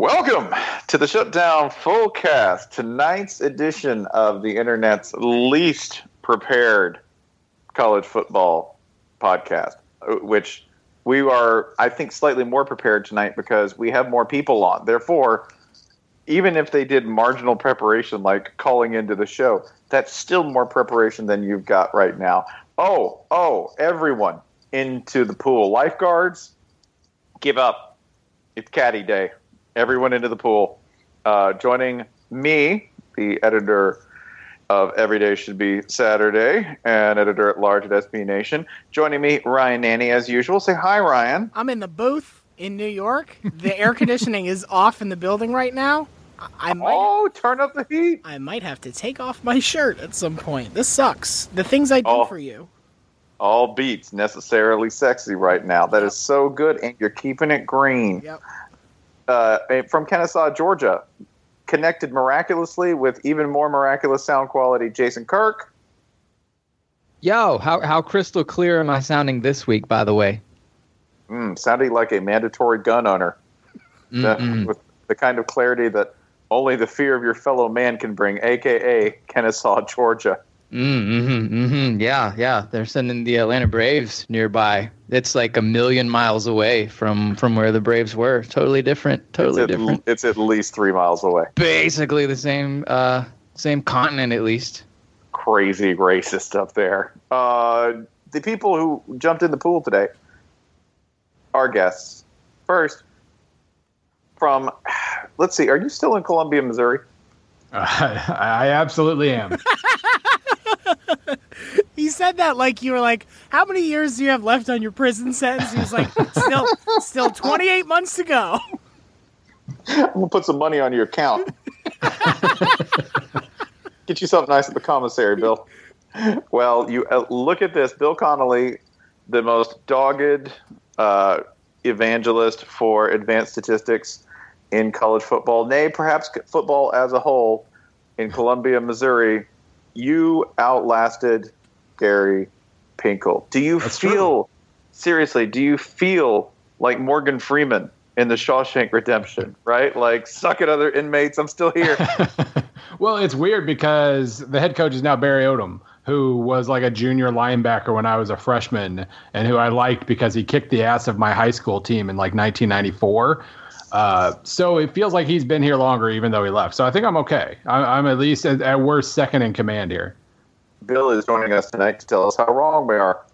Welcome to the Shutdown Fullcast, tonight's edition of the internet's least prepared college football podcast, which we are, I think, slightly more prepared tonight because we have more people on. Therefore, even if they did marginal preparation like calling into the show, that's still more preparation than you've got right now. Oh, oh, everyone into the pool. Lifeguards, give up. It's caddy day everyone into the pool. Uh, joining me, the editor of Everyday Should Be Saturday and editor at large at SB Nation. Joining me, Ryan Nanni, as usual. Say hi, Ryan. I'm in the booth in New York. The air conditioning is off in the building right now. I might, Oh, turn up the heat. I might have to take off my shirt at some point. This sucks. The things I do for you. All beats necessarily sexy right now. That is so good, and you're keeping it green. Yep. Uh, from Kennesaw, Georgia, connected miraculously with even more miraculous sound quality, Jason Kirk. Yo, how how crystal clear am I sounding this week? By the way, Mm, sounding like a mandatory gun owner. The- with the kind of clarity that only the fear of your fellow man can bring, aka Kennesaw, Georgia. Mm-hmm, mm-hmm. Yeah, yeah. They're sending the Atlanta Braves nearby. It's like a million miles away from from where the Braves were. Totally different. Totally it's, at, different. it's at least three miles away. Basically the same uh same continent at least. Crazy racist up there. Uh, the people who jumped in the pool today, our guests. First, from, let's see, are you still in Columbia, Missouri? I absolutely am. He said that like you were like, how many years do you have left on your prison sentence? He was like, still, still 28 months to go. I'm gonna put some money on your account. Get yourself nice at the commissary, Bill. Well, you uh, look at this. Bill Connelly, the most dogged uh, evangelist for advanced statistics in college football, nay, perhaps football as a whole, in Columbia, Missouri. You outlasted Gary Pinkel. Do you That's feel seriously? Do you feel like Morgan Freeman in the Shawshank Redemption? Right? Like, suck it, other inmates. I'm still here. well, it's weird because the head coach is now Barry Odom, who was like a junior linebacker when I was a freshman, and who I liked because he kicked the ass of my high school team in like 1994. Uh, so it feels like he's been here longer, even though he left. So I think I'm okay. I, I'm at least at, at worst second in command here. Bill is joining us tonight to tell us how wrong we are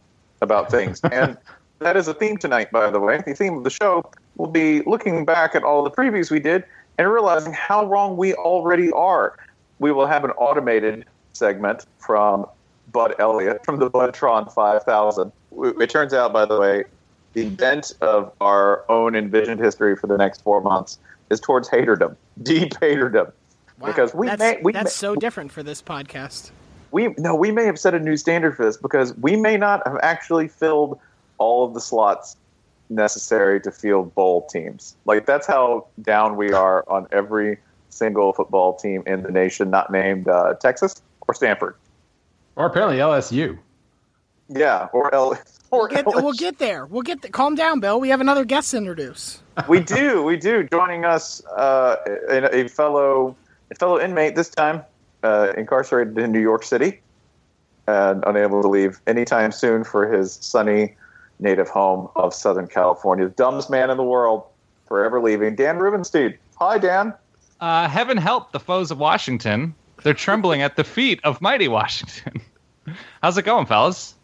about things. And that is a theme tonight, by the way. The theme of the show we'll be looking back at all the previews we did and realizing how wrong we already are. We will have an automated segment from Bud Elliott from the Budtron 5000. It turns out, by the way, the bent of our own envisioned history for the next four months is towards haterdom, deep haterdom. Wow, Because we that's, may, we that's may, so different for this podcast. We no, we may have set a new standard for this because we may not have actually filled all of the slots necessary to field bowl teams. Like that's how down we are on every single football team in the nation, not named uh, Texas or Stanford. Or apparently LSU. Yeah, or L. Or Get, LSU. we'll get there. We'll get. The, calm down, Bill. We have another guest to introduce. we do, we do. Joining us, uh, a, a fellow, a fellow inmate this time, uh, incarcerated in New York City, and unable to leave anytime soon for his sunny native home of Southern California. The dumbest man in the world, forever leaving. Dan Rubenstein. Hi, Dan. Uh, heaven help the foes of Washington. They're trembling at the feet of mighty Washington. How's it going, fellas?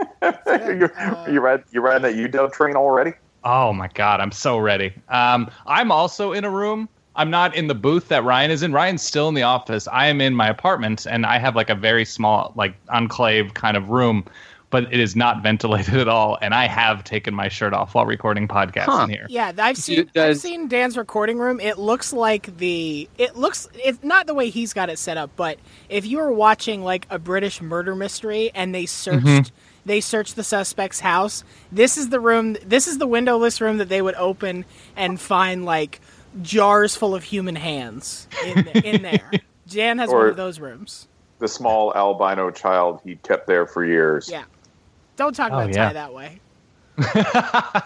you you read you riding that UW train already? Oh my god, I'm so ready. Um, I'm also in a room. I'm not in the booth that Ryan is in. Ryan's still in the office. I am in my apartment, and I have like a very small, like enclave kind of room, but it is not ventilated at all. And I have taken my shirt off while recording podcasts Huh. in here. Yeah, I've seen. I've seen Dan's recording room. It looks like the. It looks. It's not the way he's got it set up, but if you were watching like a British murder mystery and they searched. Mm-hmm. They searched the suspect's house. This is the room. This is the windowless room that they would open and find like jars full of human hands in, in there. Jan has one of those rooms. The small albino child he kept there for years. Yeah. Don't talk Oh, about yeah. Ty that way.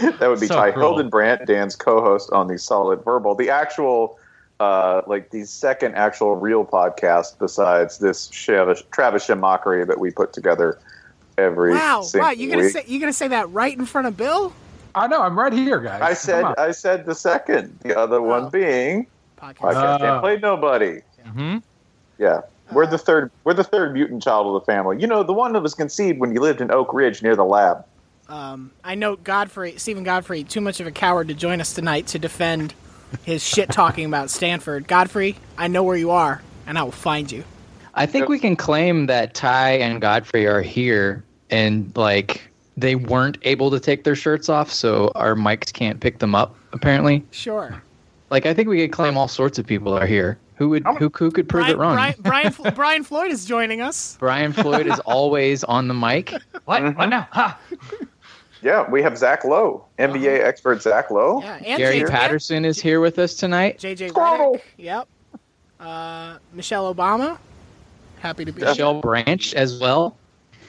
That would be So Ty cruel. Hildenbrand, Dan's co-host on the Solid Verbal, the actual, uh, like the second actual real podcast besides this Travis, Travis mockery that we put together every Wow, single wow! You gonna week. say you gonna say that right in front of Bill? I know. I'm right here, guys. I said. I said the second, the other one Oh. being Podcast. podcast Oh. and played nobody. hmm Yeah. We're the third. We're the third mutant child of the family. You know, the one that was conceived when you lived in Oak Ridge near the lab. Um, I know Godfrey, Steven Godfrey, too much of a coward to join us tonight to defend his shit talking about Stanford. Godfrey, I know where you are, and I will find you. I think we can claim that Ty and Godfrey are here and like they weren't able to take their shirts off, so our mics can't pick them up. Apparently, Sure. like I think we could claim all sorts of people are here. Who would who who could prove Brian, it wrong? Brian, Brian, Brian Floyd is joining us. Brian Floyd is always on the mic. What? Mm-hmm. What now? Ha! Yeah, we have Zach Lowe, NBA expert Zach Lowe. Uh-huh. Yeah, and Gary JJ Patterson is here with us tonight. JJ Squirrel. Yep. Uh, Michelle Obama. Happy to be Michelle Branch as well.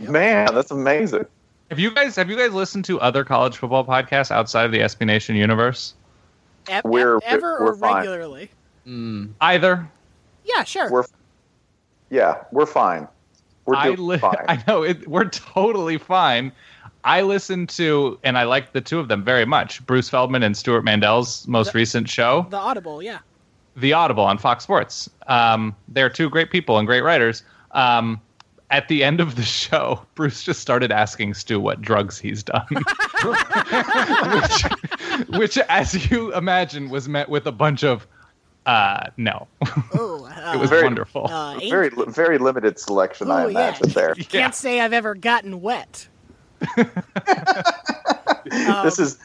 Man, that's amazing. Have you guys have you guys listened to other college football podcasts outside of the SB Nation universe? E- We're- ever we're or fine. regularly. Mm. Either. Yeah, sure. We're yeah, we're fine. We're I doing li- fine. I know it, we're totally fine. I listened to and I like the two of them very much. Bruce Feldman and Stewart Mandel's most recent show, the Audible, yeah. The Audible on Fox Sports. Um, they're two great people and great writers. Um, at the end of the show, Bruce just started asking Stu what drugs he's done, which, which, as you imagine, was met with a bunch of uh, no. Oh, uh, it was Very- wonderful. uh, very very limited selection, I Ooh, yeah. imagine there. You can't say I've ever gotten wet. this is.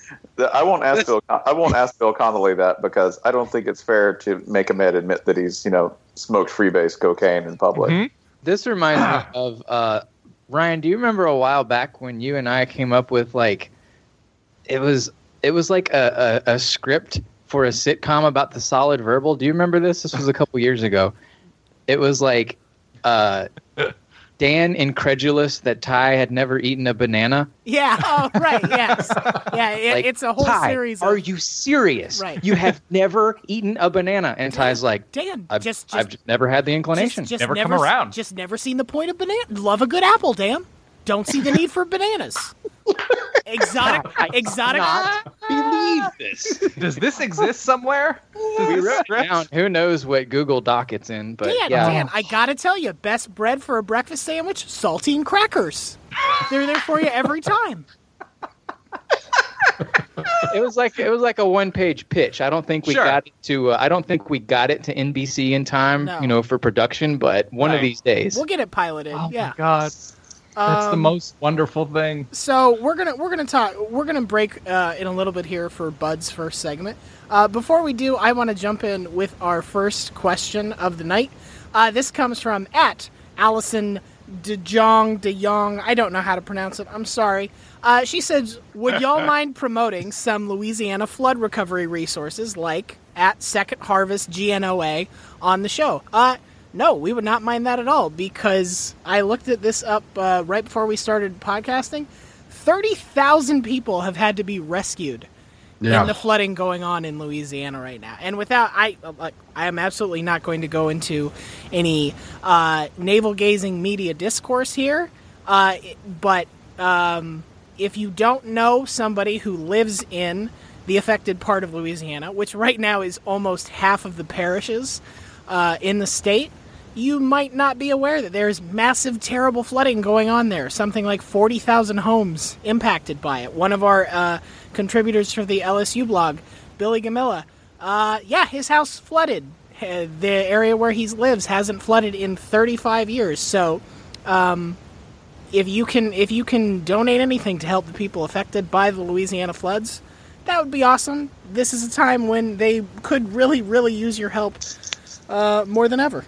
I won't ask Bill. I won't ask Bill Connelly that because I don't think it's fair to make a man admit that he's you know smoked freebase cocaine in public. Mhm. This reminds me of uh, Ryan. Do you remember a while back when you and I came up with like it was it was like a, a, a script for a sitcom about the solid verbal? Do you remember this? This was a couple years ago. It was like uh, Dan incredulous that Ty had never eaten a banana. Yeah. Oh, right. Yes. Yeah. It, Like, it's a whole Ty, series. Of, Are you serious? Right. You have never eaten a banana, and Ty's like, Dan? I've, just, just, I've just never had the inclination. just, just Never come around. Just never seen the point of banana. Love a good apple, Dan. Don't see the need for bananas. Exotic, exotic. believe this. Does this exist somewhere? Does we wrote it down. Who knows what Google Doc it's in? But Dan, yeah, Dan, I gotta tell you, best bread for a breakfast sandwich: saltine crackers. They're there for you every time. it was like it was like a one page pitch. I don't think we Sure. got it to. Uh, I don't think we got it to NBC in time. No. You know, for production. But one of these days. We'll get it piloted. Oh yeah. my god, that's the Um, most wonderful thing. So we're gonna we're gonna talk we're gonna break uh, in a little bit here for Bud's first segment. Uh, before we do, I want to jump in with our first question of the night. Uh, this comes from at Allison DeJong DeYong. I don't know how to pronounce it. I'm sorry. Uh, she says, "Would y'all mind promoting some Louisiana flood recovery resources like at Second Harvest GNOA on the show?" Uh, no, we would not mind that at all because I looked at this up uh, right before we started podcasting. 30,000 people have had to be rescued Yeah. in the flooding going on in Louisiana right now. And without I like I am absolutely not going to go into any uh, navel gazing media discourse here. Uh, but um, if you don't know somebody who lives in the affected part of Louisiana, which right now is almost half of the parishes uh, in the state, you might not be aware that there's massive, terrible flooding going on there. Something like 40,000 homes impacted by it. One of our uh, contributors for the LSU blog, Billy Gomila, uh, yeah, his house flooded. The area where he lives hasn't flooded in 35 years. So, um, if you can, if you can donate anything to help the people affected by the Louisiana floods, that would be awesome. This is a time when they could really, really use your help uh, more than ever.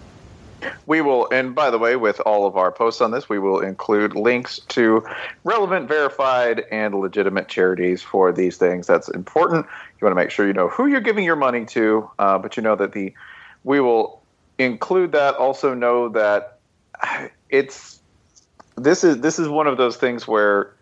We will, and by the way, with all of our posts on this, we will include links to relevant, verified, and legitimate charities for these things. That's important. You want to make sure you know who you're giving your money to, uh, but you know that the we will include that. Also, know that it's this is this is one of those things where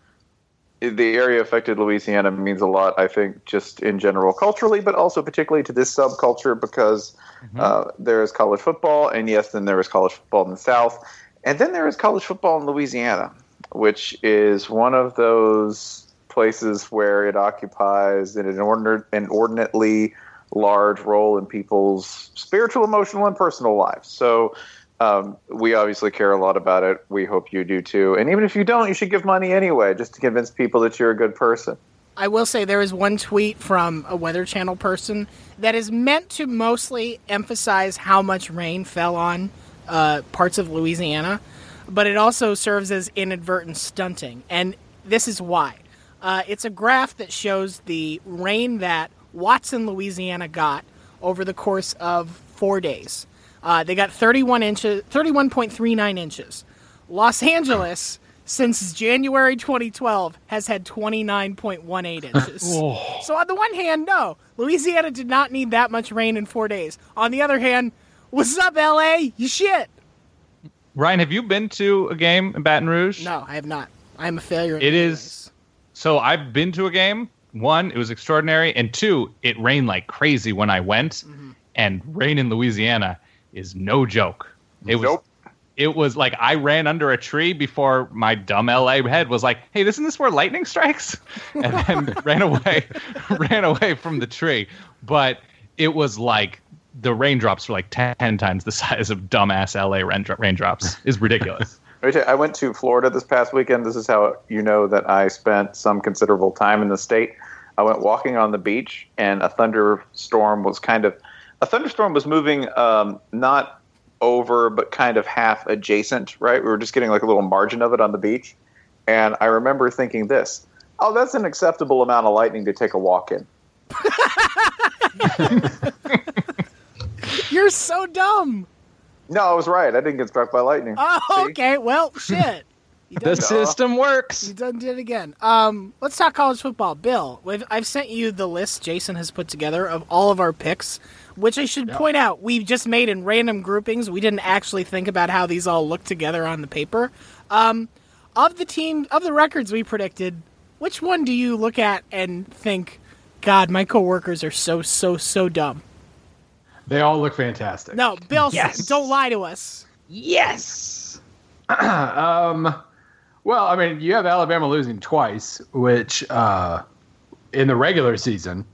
the area affected Louisiana means a lot. I think just in general culturally, but also particularly to this subculture because uh, there is college football, and yes, then there is college football in the South, and then there is college football in Louisiana, which is one of those places where it occupies an inordinate, inordinately large role in people's spiritual, emotional, and personal lives. So. Um, we obviously care a lot about it. We hope you do too. And even if you don't, you should give money anyway, just to convince people that you're a good person. I will say there is one tweet from a Weather Channel person that is meant to mostly emphasize how much rain fell on uh, parts of Louisiana, but it also serves as inadvertent stunting. And this is why. Uh, it's a graph that shows the rain that Watson, Louisiana got over the course of four days. Uh, they got 31 inches, 31.39 inches. Los Angeles, since January 2012, has had 29.18 inches. So on the one hand, no, Louisiana did not need that much rain in four days. On the other hand, what's up, LA? You shit. Ryan, have you been to a game in Baton Rouge? No, I have not. I am a failure. in It ways. So I've been to a game. One, it was extraordinary, and two, it rained like crazy when I went. And rain in Louisiana is no joke. It was. Nope. It was like I ran under a tree before my dumb LA head was like, "Hey, isn't this where lightning strikes?" And then ran away, ran away from the tree. But it was like the raindrops were like ten times the size of dumbass LA raindrops. Is ridiculous. Let me tell you, I went to Florida this past weekend. This is how you know that I spent some considerable time in the state. I went walking on the beach, and a thunderstorm was kind of a thunderstorm was moving um, not over, but kind of half adjacent. Right, we were just getting like a little margin of it on the beach, and I remember thinking this: "Oh, that's an acceptable amount of lightning to take a walk in." You're so dumb. No, I was right. I didn't get struck by lightning. Oh, See? okay. Well, shit. The system works. you done did it again. Um, let's talk college football. Bill, we've, I've sent you the list Jason has put together of all of our picks, which I should point out we just made in random groupings. We didn't actually think about how these all look together on the paper. Um, of the team of the records we predicted, which one do you look at and think, God, my coworkers are so so so dumb? They all look fantastic. No, Bill, Yes. don't lie to us. Yes. Um, well, I mean, you have Alabama losing twice, which uh, in the regular season,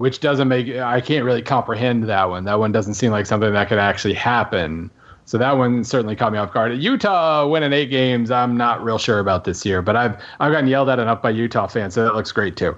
which doesn't make I can't really comprehend that one. That one doesn't seem like something that could actually happen. So that one certainly caught me off guard. Utah winning eight games, I'm not real sure about this year, but I've I've gotten yelled at enough by Utah fans, so that looks great too.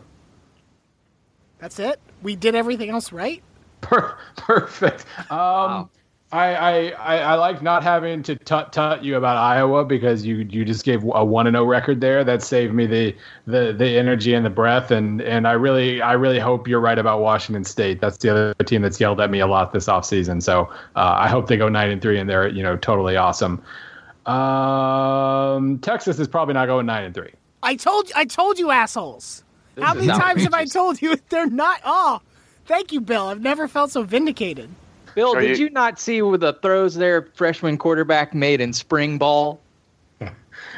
That's it. We did everything else right. Per- perfect. Um, I, I, I, I like not having to tut tut you about Iowa because you you just gave a one and zero record there. That saved me the, the the energy and the breath. And and I really I really hope you're right about Washington State. That's the other team that's yelled at me a lot this offseason. So uh, I hope they go nine and three and they're you know totally awesome. Um, Texas is probably not going nine and three. I told I told you assholes. This How is many times have I told you they're not? Oh, thank you, Bill. I've never felt so vindicated. Bill, Are did you- you not see with the throws their freshman quarterback made in spring ball?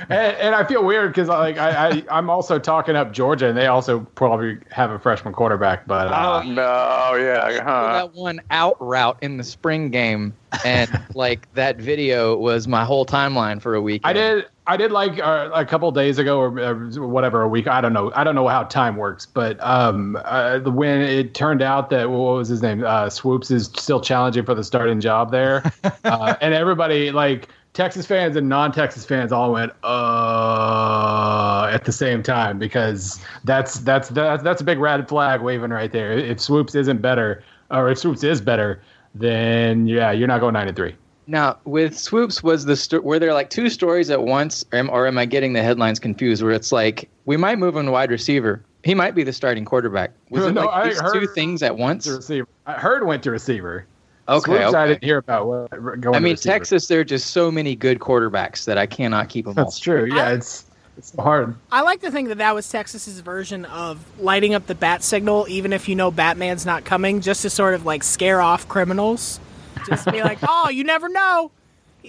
And, and I feel weird because like I, I I'm also talking up Georgia and they also probably have a freshman quarterback, but uh, no, yeah, huh. that one out route in the spring game, and like that video was my whole timeline for a week. I did I did like uh, a couple days ago or uh, whatever a week I don't know I don't know how time works, but um uh, when it turned out that what was his name uh, Swoopes is still challenging for the starting job there, uh, and everybody like. Texas fans and non-Texas fans all went uh at the same time because that's that's that's that's a big red flag waving right there. If Swoopes isn't better or if Swoopes is better, then yeah, you're not going nine and three. Now, with Swoopes, was the sto- were there like two stories at once, or am, or am I getting the headlines confused? Where it's like we might move him to wide receiver, he might be the starting quarterback. Was it like I heard- two things at once? To receiver. I heard went to receiver. Okay, Swoopes, I okay. didn't hear about what going. I mean. Texas, there are just so many good quarterbacks that I cannot keep them all. That's true. Yeah, it's it's hard. I like to think that that was Texas's version of lighting up the bat signal, even if you know Batman's not coming, just to sort of like scare off criminals. Just be like, oh, you never know.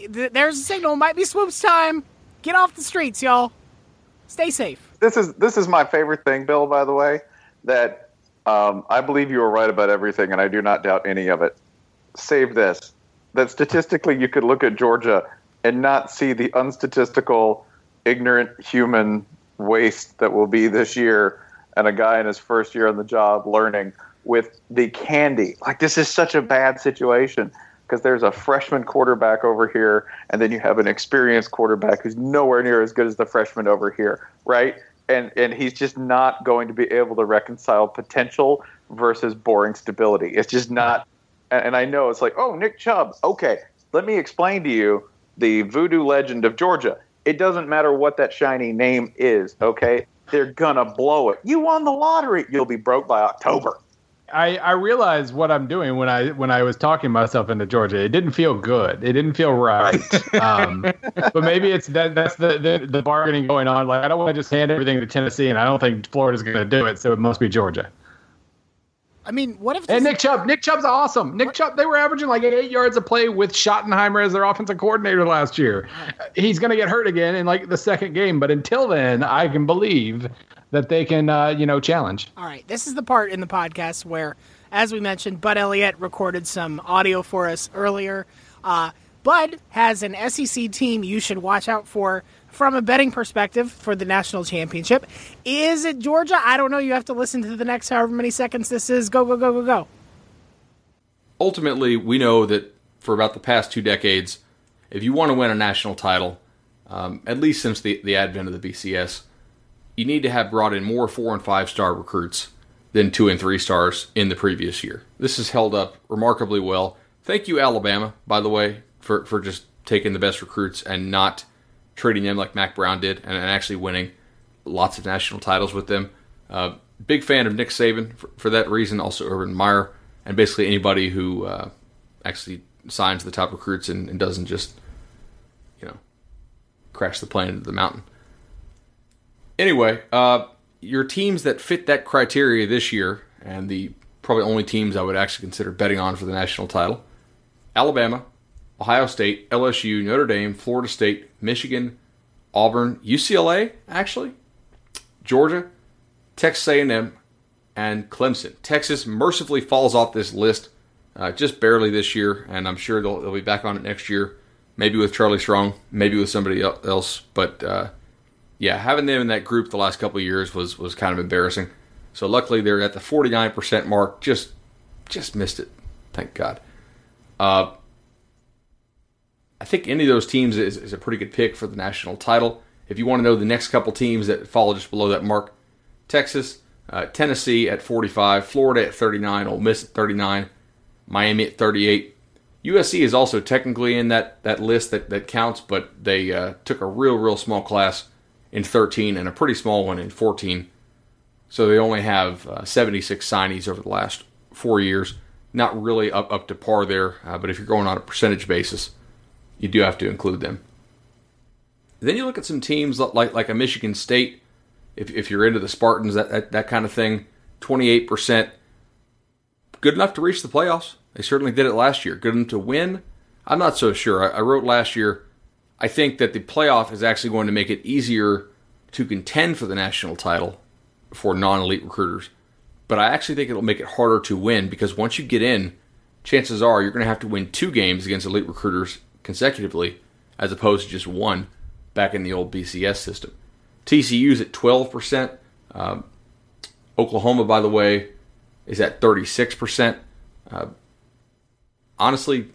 There's a signal. It Might be Swoopes time. Get off the streets, y'all. Stay safe. this is this is my favorite thing, Bill. By the way, that um, I believe you were right about everything, and I do not doubt any of it. Save this: that statistically, you could look at Georgia and not see the unstatistical, ignorant human waste that will be this year, and a guy in his first year on the job learning with the candy. Like this is such a bad situation because there's a freshman quarterback over here, and then you have an experienced quarterback who's nowhere near as good as the freshman over here, right? And and he's just not going to be able to reconcile potential versus boring stability. It's just not. And, I know it's like, oh, Nick Chubb. Okay, let me explain to you the voodoo legend of Georgia. It doesn't matter what that shiny name is. Okay, they're gonna blow it. You won the lottery. You'll be broke by October. I, I realized what I'm doing when I when I was talking myself into Georgia. It didn't feel good. It didn't feel right. Um, but maybe it's that that's the, the the bargaining going on. Like I don't want to just hand everything to Tennessee, and I don't think Florida's going to do it. So it must be Georgia. I mean, what if? And Nick Chubb, Nick Chubb's awesome. Nick Chubb, they were averaging like eight yards a play with Schottenheimer as their offensive coordinator last year. He's going to get hurt again in like the second game, but until then, I can believe that they can, uh, you know, challenge. All right, this is the part in the podcast where, as we mentioned, Bud Elliott recorded some audio for us earlier. Uh, Bud has an SEC team you should watch out for from a betting perspective for the national championship. Is it Georgia? I don't know. You have to listen to the next however many seconds this is. Go, go, go, go, go. ultimately, we know that for about the past two decades, if you want to win a national title, um, at least since the, the advent of the BCS, you need to have brought in more four and five star recruits than two and three stars in the previous year. This has held up remarkably well. Thank you, Alabama, by the way, for, for just taking the best recruits and not treating them like Mack Brown did and, and actually winning lots of national titles with them. Uh, big fan of Nick Saban for, for that reason. Also Urban Meyer and basically anybody who uh, actually signs the top recruits and, and doesn't just you know crash the plane into the mountain. Anyway, uh, your teams that fit that criteria this year, and the probably only teams I would actually consider betting on for the national title: Alabama, Ohio State, LSU, Notre Dame, Florida State, Michigan, Auburn, UCLA, actually, Georgia, Texas A&M, and Clemson. Texas mercifully falls off this list uh, just barely this year, and I'm sure they'll, they'll be back on it next year. Maybe with Charlie Strong, maybe with somebody else. But uh, yeah, having them in that group the last couple of years was was kind of embarrassing. So luckily they're at the 49% mark. Just just missed it. Thank God. Uh, I think any of those teams is, is a pretty good pick for the national title. If you want to know the next couple teams that fall just below that mark, Texas, uh, Uh, Tennessee at 45, Florida at 39, Ole Miss at 39, Miami at 38. USC is also technically in that, that list that, that counts, but they uh, took a real, real small class in 13 and a pretty small one in 14. So they only have uh, 76 signees over the last four years. Not really up, up to par there, uh, but if you're going on a percentage basis, you do have to include them. Then you look at some teams like like a Michigan State, if, if you're into the Spartans, that, that, that kind of thing, 28%. Good enough to reach the playoffs. They certainly did it last year. Good enough to win. I'm not so sure. I, I wrote last year, I think that the playoff is actually going to make it easier to contend for the national title for non elite recruiters. But I actually think it'll make it harder to win because once you get in, chances are you're going to have to win two games against elite recruiters consecutively as opposed to just one back in the old BCS system. TCU's at 12%. Um, Oklahoma, by the way, is at 36%. Uh, honestly,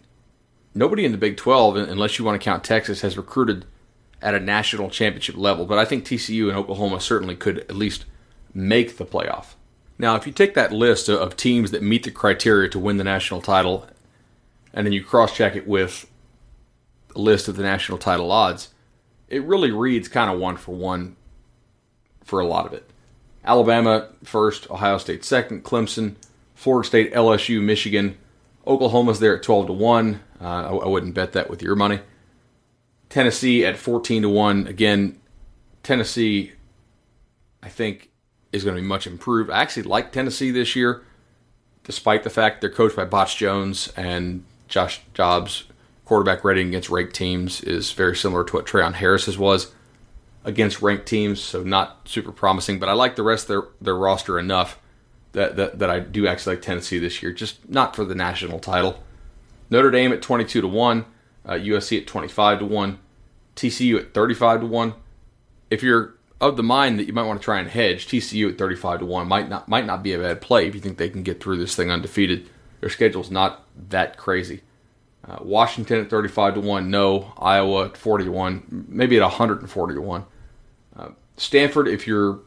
nobody in the Big 12, unless you want to count Texas, has recruited at a national championship level. But I think TCU and Oklahoma certainly could at least make the playoff. Now, if you take that list of teams that meet the criteria to win the national title, and then you cross check it with list of the national title odds, it really reads kind of one for one for a lot of it. Alabama first, Ohio State second, Clemson, Florida State, LSU, Michigan, Oklahoma's there at 12 to 1. Uh, I, I wouldn't bet that with your money. Tennessee at 14 to 1. Again, Tennessee, I think, is going to be much improved. I actually like Tennessee this year, despite the fact they're coached by Butch Jones and Josh Dobbs. Quarterback rating against ranked teams is very similar to what Treon Harris's was against ranked teams, so not super promising. But I like the rest of their, their roster enough that, that, that I do actually like Tennessee this year, just not for the national title. Notre Dame at 22 to 1, uh, USC at 25 to 1, TCU at 35 to 1. If you're of the mind that you might want to try and hedge, TCU at 35 to 1 might not might not be a bad play if you think they can get through this thing undefeated. Their schedule's not that crazy. Uh, Washington at 35 to 1, no. Iowa at 40 to 1, maybe at 140 to 1. Uh, Stanford, if you're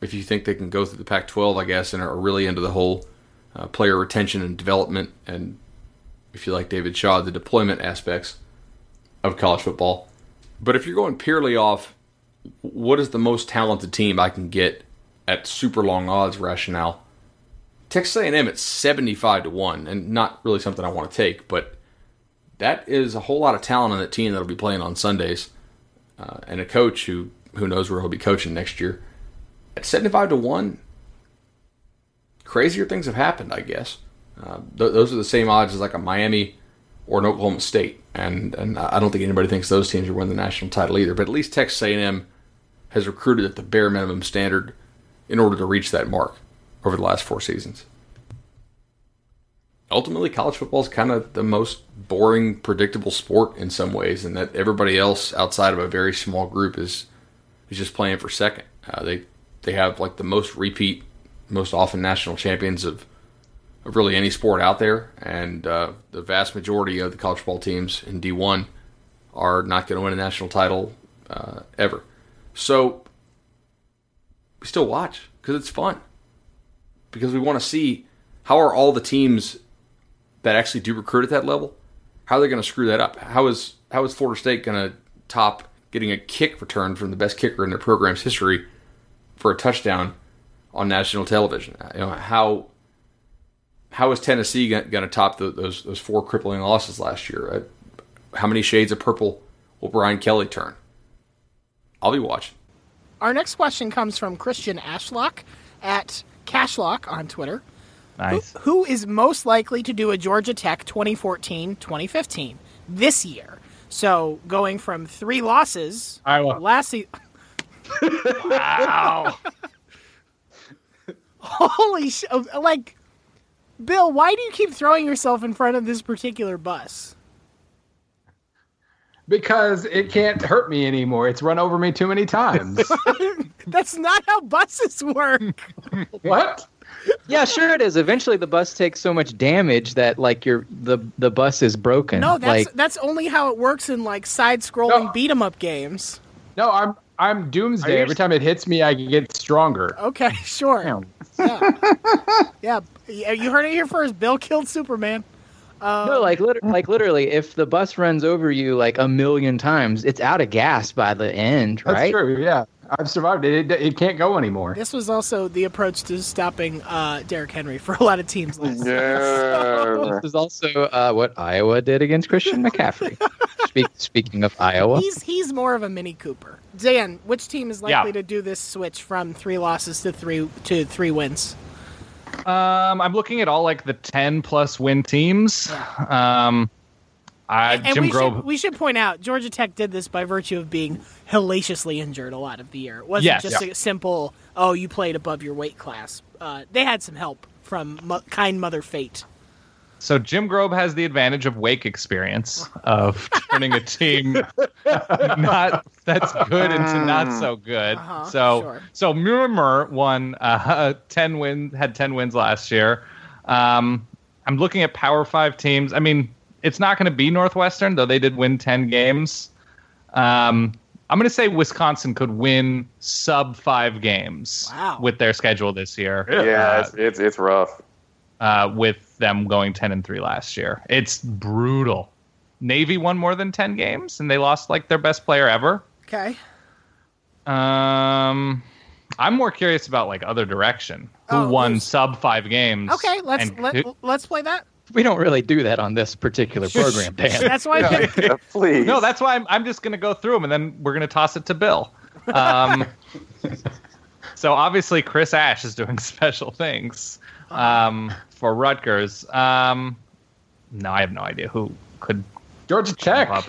if you think they can go through the Pac 12, I guess, and are really into the whole uh, player retention and development, and if you like David Shaw, the deployment aspects of college football. But if you're going purely off what is the most talented team I can get at super long odds rationale, Texas A&M at 75 to 1, and not really something I want to take, but that is a whole lot of talent on that team that'll be playing on Sundays, uh, and a coach who who knows where he'll be coaching next year. At 75 to 1, crazier things have happened, I guess. Uh, th- those are the same odds as like a Miami or an Oklahoma State, and and I don't think anybody thinks those teams are winning the national title either. But at least Texas A&M has recruited at the bare minimum standard in order to reach that mark over the last four seasons. Ultimately, college football is kind of the most boring, predictable sport in some ways, and that everybody else outside of a very small group is is just playing for second. Uh, they they have like the most repeat, most often national champions of of really any sport out there, and uh, the vast majority of the college football teams in D1 are not going to win a national title uh, ever. So we still watch because it's fun. Because we want to see how are all the teams that actually do recruit at that level, how are they going to screw that up? How is how is Florida State going to top getting a kick return from the best kicker in their program's history for a touchdown on national television? You know how how is Tennessee going to top the, those those four crippling losses last year? Uh, how many shades of purple will Brian Kelly turn? I'll be watching. Our next question comes from Christian Ashlock at Cashlock on Twitter. Nice. Who, who is most likely to do a Georgia Tech 2014 2015 this year? So going from three losses Iowa. last season. Wow. Holy sh! Uh, like, Bill, why do you keep throwing yourself in front of this particular bus? Because it can't hurt me anymore. It's run over me too many times. That's not how buses work. what? Yeah, sure it is. Eventually, the bus takes so much damage that like your the the bus is broken. No, that's like that's only how it works in like side-scrolling No. beat 'em up games. No, I'm I'm doomsday. Every time it hits me, I get stronger. Okay, sure. Yeah, yeah, you heard it here first. Bill killed Superman. Um, no, like lit- like literally, if the bus runs over you like a million times, it's out of gas by the end, right? That's true. Yeah, I've survived it. It, it can't go anymore. This was also the approach to stopping uh, Derrick Henry for a lot of teams last year. Yeah. This is also uh, what Iowa did against Christian McCaffrey. Speak, speaking of Iowa, He's he's more of a Mini Cooper. Dan, which team is likely to do this switch from three losses to three to three wins? Um, I'm looking at all like the 10 plus win teams. Um, I, And Jim we Grobe. should we should point out Georgia Tech did this by virtue of being hellaciously injured a lot of the year. It wasn't Yes. just Yeah. a simple oh you played above your weight class. Uh, they had some help from mo- kind Mother Fate. So Jim Grobe has the advantage of wake experience of turning a team not that's good into not so good. Uh-huh, so sure. so Murmur won uh, ten win had ten wins last year. Um, I'm looking at Power Five teams. I mean, it's not going to be Northwestern though. They did win ten games. Um, I'm going to say Wisconsin could win sub five games Wow. with their schedule this year. Yeah, Uh, it's, it's it's rough. uh, with them going 10 and 3 last year. It's brutal. Navy won more than 10 games and they lost like their best player ever. Okay. Um I'm more curious about like other direction. Who Oh, won sub 5 games? Okay, let's let, who- let's play that. We don't really do that on this particular program, Dan. That's why I yeah, please. No, that's why I'm, I'm just going to go through them and then we're going to toss it to Bill. Um, so obviously Chris Ash is doing special things um, for Rutgers. Um, no, I have no idea who could Georgia Tech. up.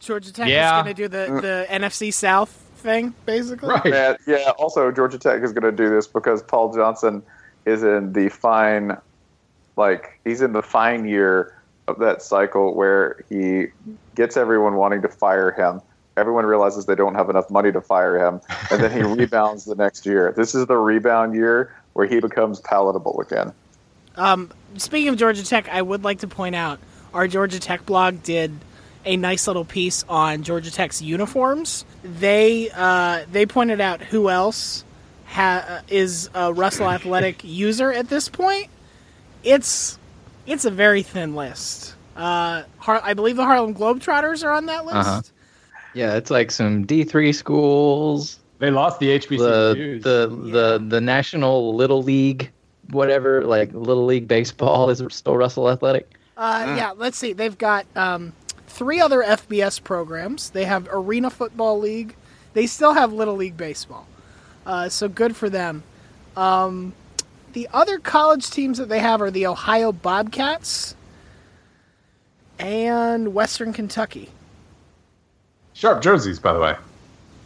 Georgia Tech Yeah. is going to do the the NFC South thing basically. Right. Yeah, yeah. Also, Georgia Tech is going to do this because Paul Johnson is in the fine, like he's in the fine year of that cycle where he gets everyone wanting to fire him. Everyone realizes they don't have enough money to fire him, and then he rebounds the next year. This is the rebound year where he becomes palatable again. Um, speaking of Georgia Tech, I would like to point out our Georgia Tech blog did a nice little piece on Georgia Tech's uniforms. They uh, they pointed out who else ha- is a Russell Athletic user at this point. It's it's a very thin list. Uh, Har- I believe the Harlem Globetrotters are on that list. Uh-huh. Yeah, it's like some D three schools. They lost the The HBCUs. the the the National Little League, whatever, like Little League baseball is still Russell Athletic. Uh, yeah, let's see. They've got um, three other FBS programs. They have Arena Football League. They still have Little League Baseball. Uh, so good for them. Um, the other college teams that they have are the Ohio Bobcats and Western Kentucky. Sharp jerseys, by the way.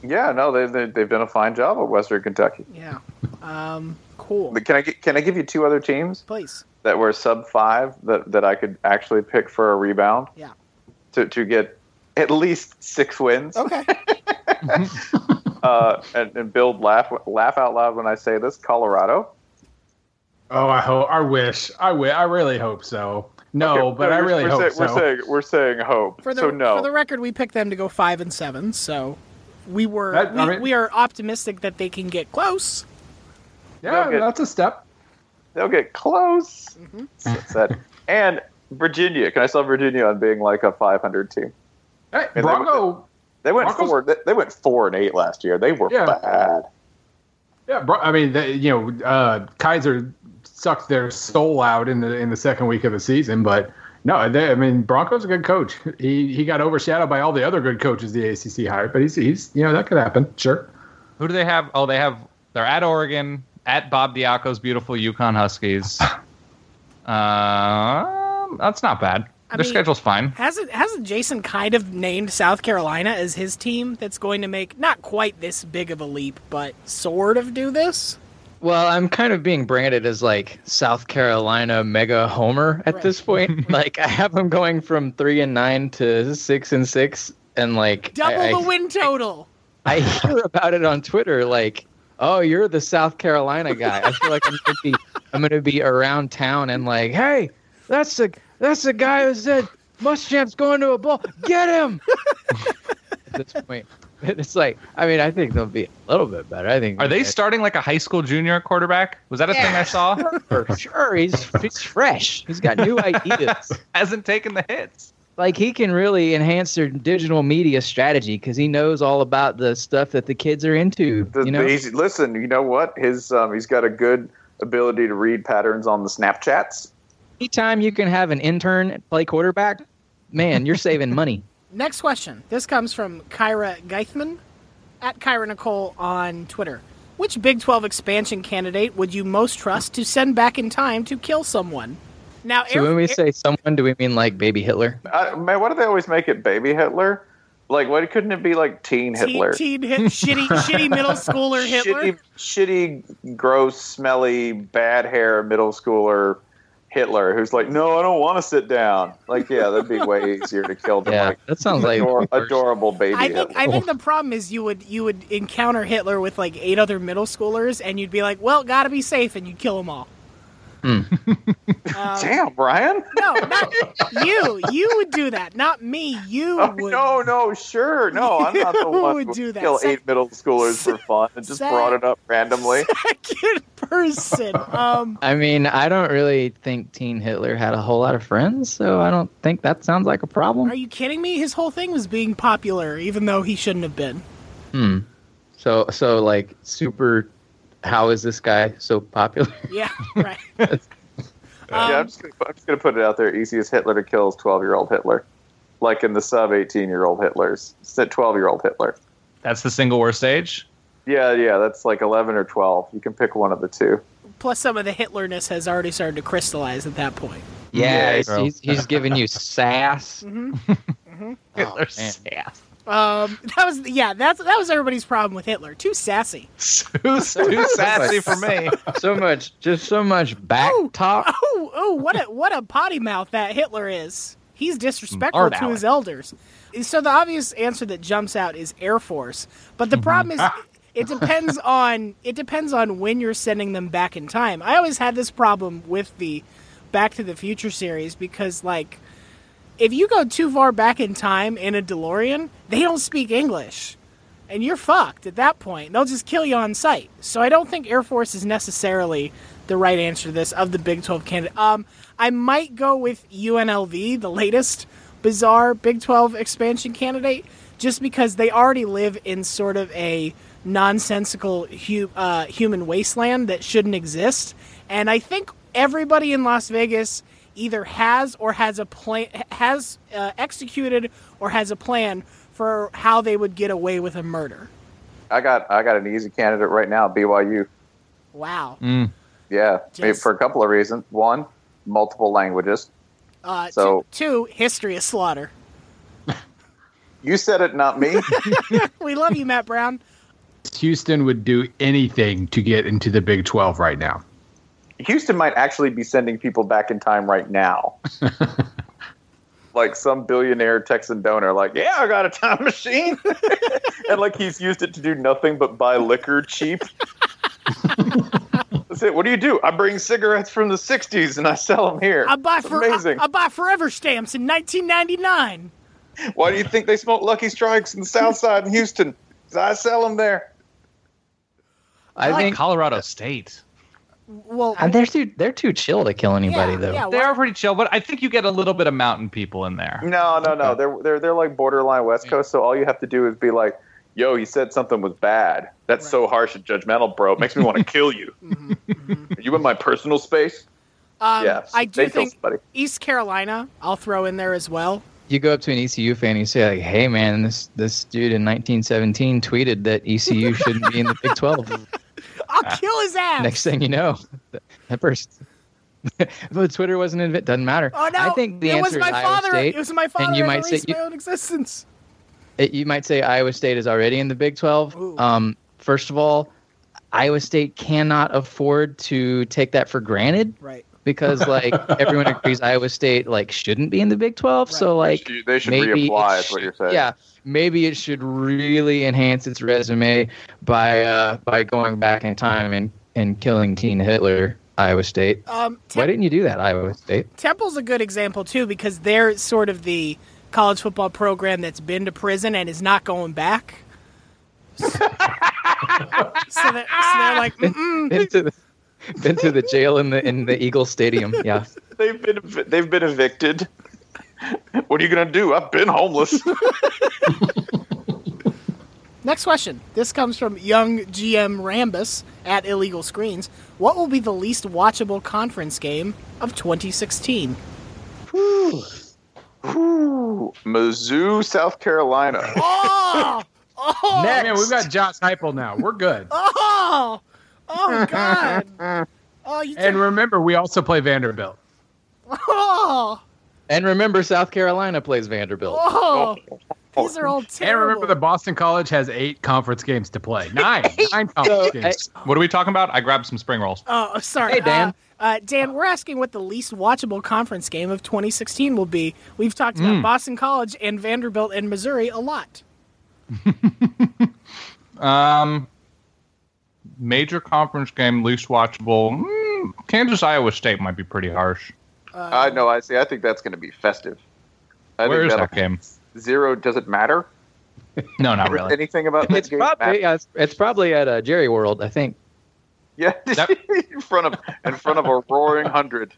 Yeah, no, they, they they've done a fine job at Western Kentucky. Yeah. Um, cool. But Can I can I give you two other teams Please. that were sub five that, that I could actually pick for a rebound? Yeah. To to get at least six wins. Okay. uh, and, and build laugh laugh out loud when I say this. Colorado. Oh, I hope. I wish. I wi- I really hope so. No, Okay, but I really we're hope say- so. We're saying we're saying hope. For the, so no. for the record, we picked them to go five and seven. So we were That- we, I mean- we are optimistic that they can get close. yeah, get- that's a step. They'll get close. Mm-hmm. So said. and Virginia. Can I sell Virginia on being like a 500 team? Hey, they- Bronco. They went Broncos- four. They, they went four and eight last year. They were Yeah. bad. Yeah, bro, I mean, they, you know, uh, Kaiser sucked their soul out in the in the second week of the season, but no, they, I mean, Bronco's a good coach. He he got overshadowed by all the other good coaches the ACC hired, but he's he's you know that could happen. Sure. Who do they have? Oh, they have. They're at Oregon, at Bob Diaco's beautiful UConn Huskies. uh, that's not bad. I Their mean- schedule's fine. Hasn't hasn't Jason kind of named South Carolina as his team that's going to make not quite this big of a leap, but sort of do this? Well, I'm kind of being branded as like South Carolina mega homer at this point. like I have them going from three and nine to six and six, and like Double I, I, the win total. I hear about it on Twitter. Like, oh, you're the South Carolina guy. I feel like I'm gonna be I'm gonna be around town and like, hey, that's the that's the guy who said Muschamp's going to a bowl. Get him. at this point, it's like, I mean, I think they'll be a little bit better. I think. Are they starting like a high school junior quarterback? Was that a thing I saw? For sure, he's he's fresh. He's got new ideas. Hasn't taken the hits. Like he can really enhance their digital media strategy because he knows all about the stuff that the kids are into. The- you know, he's- listen, you know what? His um, he's got a good ability to read patterns on the Snapchats. anytime you can have an intern play quarterback, man, you're saving money. Next question. This comes from Kyra Geithman at Kyra Nicole on Twitter. Which Big 12 expansion candidate would you most trust to send back in time to kill someone? Now, So Air- when we Air- say someone, do we mean like baby Hitler? I, man, why do they always make it baby Hitler? Like, why couldn't it be like teen teen, Hitler? teen hit, shitty, shitty middle schooler Hitler. Shitty, shitty, gross, smelly, bad hair middle schooler Hitler who's like, no, I don't want to sit down. Like, yeah, that'd be way easier to kill than Yeah, like that sounds like ador- adorable baby I think Hitler. I think the problem is you would you would encounter Hitler with like eight other middle schoolers, and you'd be like, "Well, gotta be safe," and you'd kill them all. Damn, Brian. No, not you. You would do that, not me. You Oh, would. no, no, sure, no, I'm not the You one would do that. kill Sec- eight middle schoolers for fun and just Sec- brought it up randomly. Second person. Um, I mean, I don't really think Teen Hitler had a whole lot of friends, so I don't think that sounds like a problem. are you kidding me? His whole thing was being popular, even though he shouldn't have been. Hmm. So, so like super. How is this guy so popular? Yeah, right. yeah, Um, I'm just, gonna, I'm just gonna put it out there. Easiest Hitler to kill is 12 year old Hitler, like in the sub 18 year old Hitlers. It's 12 year old Hitler. That's the single worst age. Yeah, yeah, that's like 11 or 12. You can pick one of the two. Plus, some of the Hitlerness has already started to crystallize at that point. Yeah, Yeah, he's, he's, he's giving you sass. Hitler's man. sass. Um, that was yeah. That's that was everybody's problem with Hitler. Too sassy. Who's too sassy for me? So much, just so much back talk. Oh, oh, what a what a potty mouth that Hitler is. He's disrespectful Art to Alec. his elders. So the obvious answer that jumps out is Air Force. But the problem is it depends on it depends on when you're sending them back in time. I always had this problem with the Back to the Future series because like if you go too far back in time in a DeLorean, they don't speak English. And you're fucked at that point. They'll just kill you on sight. So I don't think Air Force is necessarily the right answer to this of the Big 12 candidate. Um, I might go with UNLV, the latest bizarre Big 12 expansion candidate, just because they already live in sort of a nonsensical hu- uh, human wasteland that shouldn't exist. And I think everybody in Las Vegas either has or has a plan has uh, executed or has a plan for how they would get away with a murder. I got I got an easy candidate right now, BYU. Wow. Yeah, maybe Just- for a couple of reasons. One, multiple languages. Uh, So- two, two, history of slaughter. You said it, not me. We love you, Matt Brown. Houston would do anything to get into the Big 12 right now. Houston might actually be sending people back in time right now. like some billionaire Texan donor, like, yeah, I got a time machine. and like he's used it to do nothing but buy liquor cheap. That's it. What do you do? I bring cigarettes from the 60s and I sell them here. I buy for amazing. I, I buy forever stamps in 1999. Why do you think they smoke Lucky Strikes in the South Side in Houston? 'Cause I sell them there. I, I like think Colorado State. Well, and they're too they're too chill to kill anybody yeah, though. yeah, They why- are pretty chill, but I think you get a little bit of mountain people in there. No, no, no. They're they're they're like borderline West Coast. So all you have to do is be like, "Yo, he said something was bad. That's so harsh and judgmental, bro. It makes me want to kill you. Are you in my personal space? um, yeah, I do think somebody. East Carolina. I'll throw in there as well. You go up to an ECU fan and you say like, "Hey man, this this dude in 1917 tweeted that ECU shouldn't be in the Big 12." I'll kill his ass. Next thing you know, that person. but Twitter wasn't invented. Doesn't matter. oh no! I think the it answer was my is father. Iowa State. It was my father. and you might say you, my own existence. it- you might say Iowa State is already in the Big 12. Um, first of all, Iowa State cannot afford to take that for granted Right. Because like everyone agrees Iowa State like shouldn't be in the Big 12. So like They should- they should maybe reapply, it is what you're saying. Yeah, maybe it should really enhance its resume by uh, by going back in time and, and killing Teen Hitler, Iowa State. Um, Why didn't you do that, Iowa State? Temple's a good example too because they're sort of the college football program that's been to prison and is not going back. so, they're, so they're like, Mm-mm. Been to the been to the jail in the in the Eagle Stadium. Yeah. They've been they've been evicted. What are you gonna do? I've been homeless. Next question. This comes from young GM Rambus at Illegal Screens. What will be the least watchable conference game of 2016? Ooh, Mizzou, South Carolina. Oh! Oh! Man, we've oh! got Josh Heupel now. We're good. Oh! Oh, God! Oh, you And remember, we also play Vanderbilt. Oh! And remember, South Carolina plays Vanderbilt. Oh! These are all And terrible. remember, the Boston College has eight conference games to play. Nine. Nine conference games. What are we talking about? I grabbed some spring rolls. Oh, sorry. Hey, Dan. Uh, uh, Dan, we're asking what the least watchable conference game of 2016 will be. We've talked about Mm. Boston College and Vanderbilt and Missouri a lot. Um, major conference game, least watchable. Mm, Kansas Iowa State might be pretty harsh. I know. I see. I think that's gonna be festive. I Where think is that'll- game? Zero. Does it matter? No, not really. Anything about that It's game? probably yeah, it's, it's probably at uh, Jerry World, I think. Yeah, in front of in front of a roaring hundred.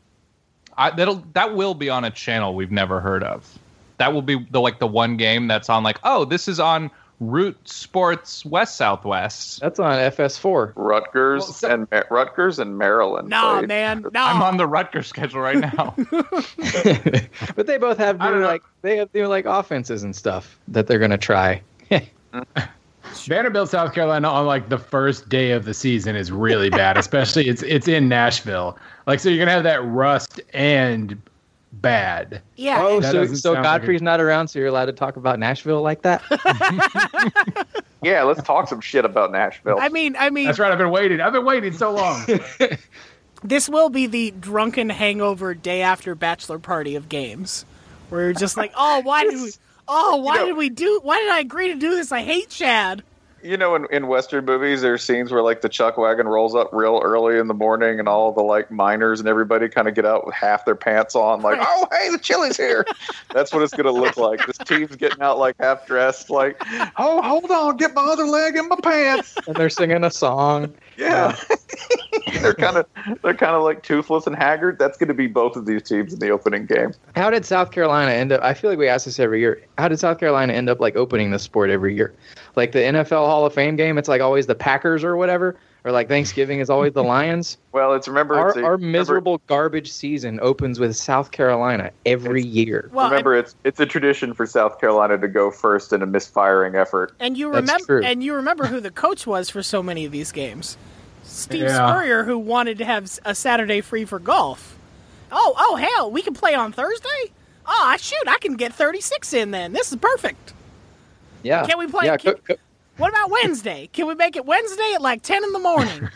I, that'll that will be on a channel we've never heard of. That will be the like the one game that's on like oh this is on Root Sports West Southwest. That's on FS4. Rutgers and Ma- Rutgers and Maryland. Nah, played. man. No. I'm on the Rutgers schedule right now. But they both have new like they have new like offenses and stuff that they're gonna try. Vanderbilt, South Carolina, on like the first day of the season is really bad. Especially it's it's in Nashville. Like so, you're gonna have that rust and bad. Yeah. Oh, That so so sound like Godfrey's not around, so you're allowed to talk about Nashville like that. Yeah, let's talk some shit about Nashville. I mean, I mean, That's right. I've been waiting. I've been waiting so long. this will be the drunken hangover day after bachelor party of games, where you're just like, oh, why did we? Oh, why know- did we do? Why did I agree to do this? I hate Chad. You know, in, in Western movies, there's scenes where like the chuck wagon rolls up real early in the morning, and all the like miners and everybody kind of get out with half their pants on, like, "Oh, hey, the chili's here." That's what it's gonna look like. This team's getting out like half dressed, like, "Oh, hold on, get my other leg in my pants." and they're singing a song. Yeah, they're kind of they're kind of like toothless and haggard. That's gonna be both of these teams in the opening game. How did South Carolina end up? I feel like we ask this every year. How did South Carolina end up like opening the sport every year? Like the NFL Hall of Fame game, it's like always the Packers or whatever, or like Thanksgiving is always the Lions. Well, it's remember Our, it's a, our remember- miserable garbage season opens with South Carolina every year. Well, remember, it's it's a tradition for South Carolina to go first in a misfiring effort. And you remember and you remember who the coach was for so many of these games. Steve Yeah. Spurrier who wanted to have a Saturday free for golf. Oh, oh hell, we can play on Thursday? Oh, shoot, I can get 36 in then. This is perfect. Yeah. Can we play- Yeah. can- co- co- What about Wednesday? Can we make it Wednesday at like 10 in the morning?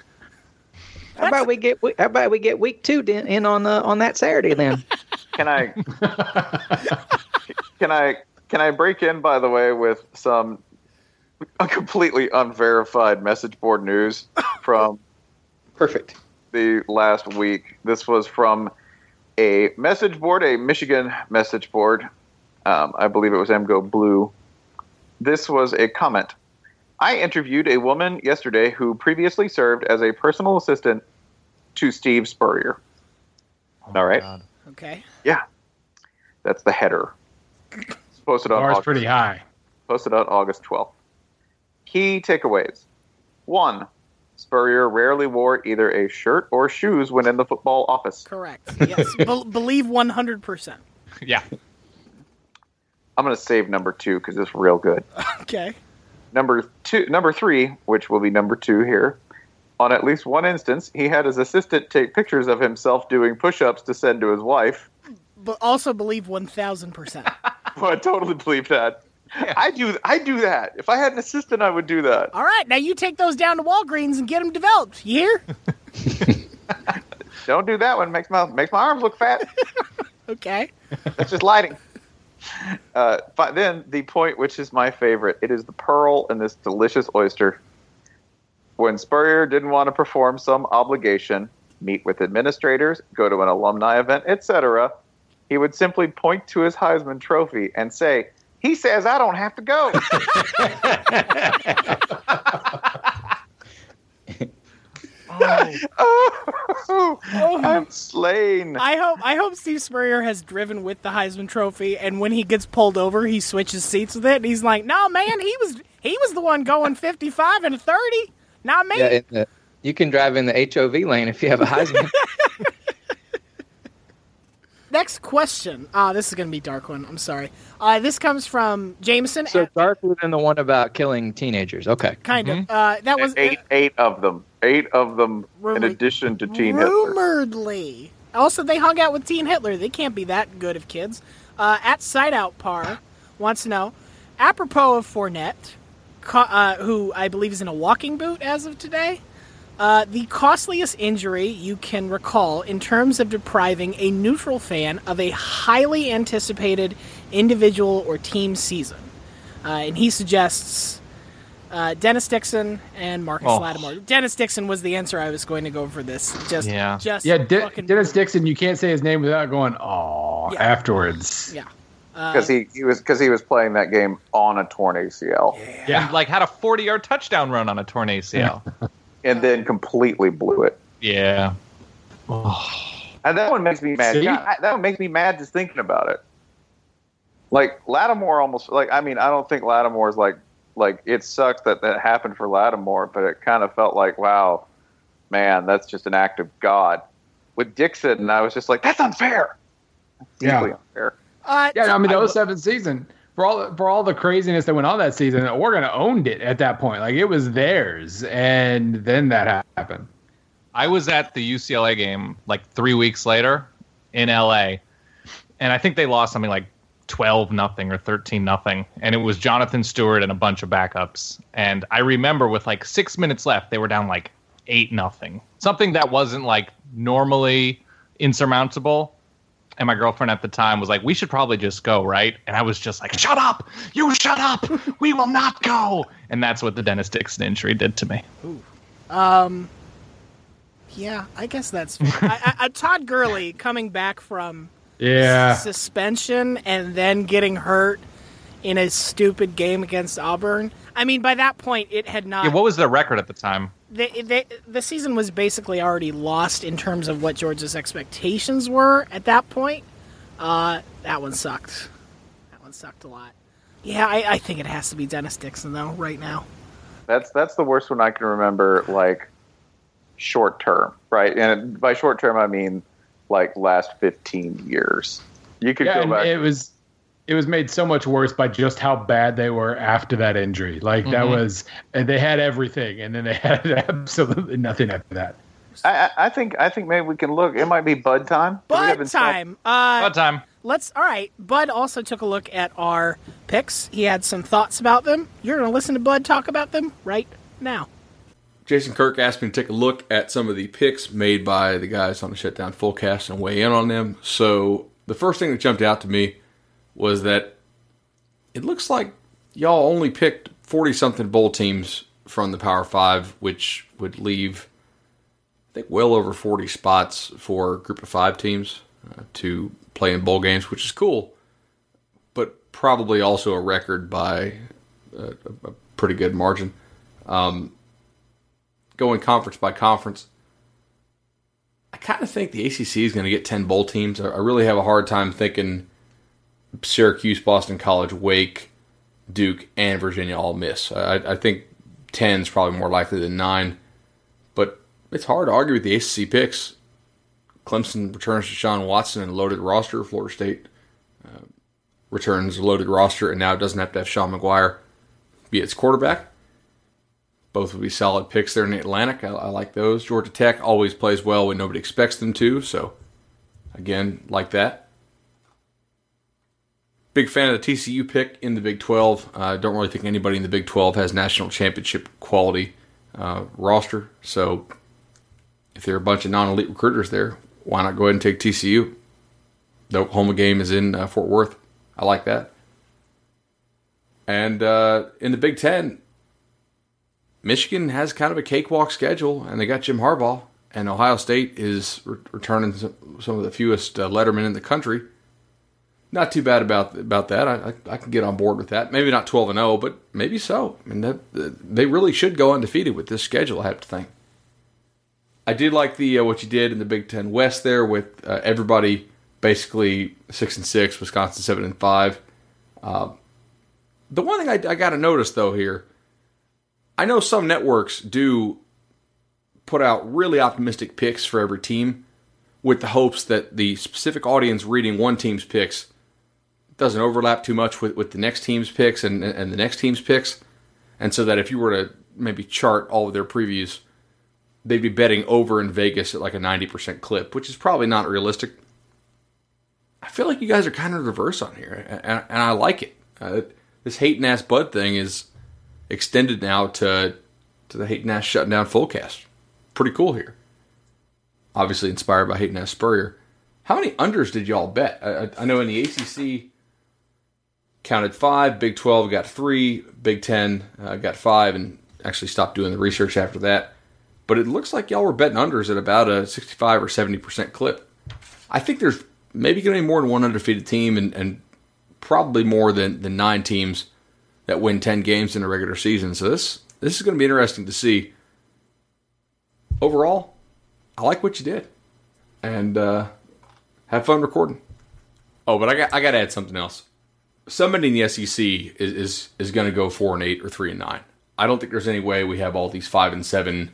how about we get how about we get week two in, in on the on that Saturday then? Can I can I can I break in by the way with some a completely unverified message board news from Perfect. the last week. This was from a message board, a Michigan message board. Um, I believe it was MGoBlue. This was a comment. I interviewed a woman yesterday who previously served as a personal assistant to Steve Spurrier. Oh All right. Okay. Yeah. That's the header. It's posted on Bar's August, pretty high. posted on August 12th. Key takeaways. One, Spurrier rarely wore either a shirt or shoes when in the football office. Correct. Yes. Be- believe 100%. yeah. I'm going to save number two because it's real good. Okay. Number two, number three, which will be number two here. On at least one instance, he had his assistant take pictures of himself doing push-ups to send to his wife. But also believe 1000%. Well, I totally believe that. I do. I do that. If I had an assistant, I would do that. All right, now you take those down to Walgreens and get them developed. You hear? Don't do that one. Makes my makes my arms look fat. Okay. That's just lighting. Uh, but then the point, which is my favorite, it is the pearl in this delicious oyster. When Spurrier didn't want to perform some obligation, meet with administrators, go to an alumni event, etc., he would simply point to his Heisman Trophy and say, He says I don't have to go. oh, I'm slain. I hope I hope Steve Spurrier has driven with the Heisman Trophy, and when he gets pulled over, he switches seats with it, and he's like, "No, man, he was he was the one going 55 and 30, not me." Yeah, the, you can drive in the HOV lane if you have a Heisman. Next question. Ah, this is going to be dark one. I'm sorry. Uh, this comes from Jameson. so darker than the one about killing teenagers. Okay. kind of. Uh, that was eight, eight of them. Eight of them, in addition to Teen Hitler. rumoredly. Also, they hung out with Teen Hitler. They can't be that good of kids. Uh, at Side Out Par wants to know, apropos of Fournette, co- uh, who I believe is in a walking boot as of today, uh, the costliest injury you can recall in terms of depriving a neutral fan of a highly anticipated individual or team season. Uh, and he suggests uh, Dennis Dixon and Marcus Oh. Lattimore. Dennis Dixon was the answer I was going to go for this. Just, Yeah. just yeah, De- fucking Dennis Dixon. You can't say his name without going "oh" afterwards. Yeah. Uh, Because he, he was because he was playing that game on a torn ACL. Yeah. And like had a 40 yard touchdown run on a torn ACL. and then completely blew it. yeah. And that one makes me mad. God, that one makes me mad just thinking about it. Like Lattimore almost like I mean I don't think Lattimore's like like it sucks that that happened for Lattimore, but it kind of felt like wow, man, that's just an act of God. With Dixon, I was just like that's unfair. Yeah. Unfair. Uh, Yeah, I mean the 07 season for all for all the craziness that went on that season, Oregon owned it at that point. Like it was theirs, and then that happened. I was at the UCLA game like three weeks later in LA, and I think they lost something like twelve nothing or thirteen nothing, and it was Jonathan Stewart and a bunch of backups. And I remember with like six minutes left, they were down like eight nothing, something that wasn't like normally insurmountable. And my girlfriend at the time was like, "We should probably just go, right?" And I was just like, "Shut up! You shut up! We will not go!" And that's what the Dennis Dixon injury did to me. Um, yeah, I guess that's. I, I, Todd Gurley coming back from Yeah. suspension and then getting hurt in a stupid game against Auburn. I mean, by that point, it had not. Yeah, what was their record at the time? the, the, the season was basically already lost in terms of what Georgia's expectations were at that point. Uh, that one sucked. That one sucked a lot. Yeah, I, I think it has to be Dennis Dixon though. Right now, That's that's the worst one I can remember. Like short term, right? And by short term, I mean like last fifteen years. You could Yeah, go back. it was it was made so much worse by just how bad they were after that injury. Like that Mhm. was, and they had everything, and then they had absolutely nothing after that. I, I I think I think maybe we can look. It might be Bud time. Do we have Bud time. Uh, Bud time. Let's. All right. Bud also took a look at our picks. He had some thoughts about them. You're going to listen to Bud talk about them right now. Jason Kirk asked me to take a look at some of the picks made by the guys on the Shutdown Fullcast and weigh in on them. So the first thing that jumped out to me was that it looks like y'all only picked 40 something bowl teams from the Power Five, which would leave, I think, well over 40 spots for group of five teams uh, to play in bowl games, which is cool, but probably also a record by a, a pretty good margin. Um, going conference by conference, I kind of think the ACC is going to get 10 bowl teams. I, really have a hard time thinking Syracuse, Boston College, Wake, Duke, and Virginia all miss. I, I think 10 is probably more likely than 9, but it's hard to argue with the ACC picks. Clemson returns Deshaun Watson and loaded roster. Florida State uh, returns a loaded roster and now it doesn't have to have Sean Maguire be its quarterback. Both would be solid picks there in the Atlantic. I, I like those. Georgia Tech always plays well when nobody expects them to, so again, like that. Big fan of the TCU pick in the Big 12. I uh, don't really think anybody in the Big 12 has national championship quality uh, roster, so if there are a bunch of non elite recruiters there, why not go ahead and take TCU? The Oklahoma game is in uh, Fort Worth. I like that. And uh, in the Big Ten, Michigan has kind of a cakewalk schedule, and they got Jim Harbaugh. And Ohio State is re- returning some, some of the fewest uh, lettermen in the country. not too bad about about that. I, I, I can get on board with that. Maybe not twelve and zero, but maybe so. I mean, that, they really should go undefeated with this schedule. I have to think. I did like the uh, what you did in the Big Ten West there with uh, everybody basically six and six, Wisconsin seven and five. Uh, the one thing I, I got to notice though here, I know some networks do put out really optimistic picks for every team, with the hopes that the specific audience reading one team's picks doesn't overlap too much with, with the next team's picks and, and the next team's picks. And so that if you were to maybe chart all of their previews, they'd be betting over in Vegas at like a 90% clip, which is probably not realistic. I feel like you guys are kind of reverse on here, and, and I like it. Uh, this and ass Bud thing is extended now to to the hating Nash shutting down. Pretty cool here. Obviously inspired by hating Nash Spurrier. How many unders did y'all bet? I, I know in the ACC counted five, Big Twelve got three, Big Ten uh, got five, and actually stopped doing the research after that. But it looks like y'all were betting unders at about a sixty-five or seventy percent clip. I think there's maybe going to be more than one undefeated team, and, and probably more than, than nine teams that win 10 games in a regular season. So this this is going to be interesting to see. Overall, I like what you did, and uh, have fun recording. Oh, but I got I got to add something else. Somebody in the SEC is is, is going to go four and eight or three and nine. I don't think there's any way we have all these five and seven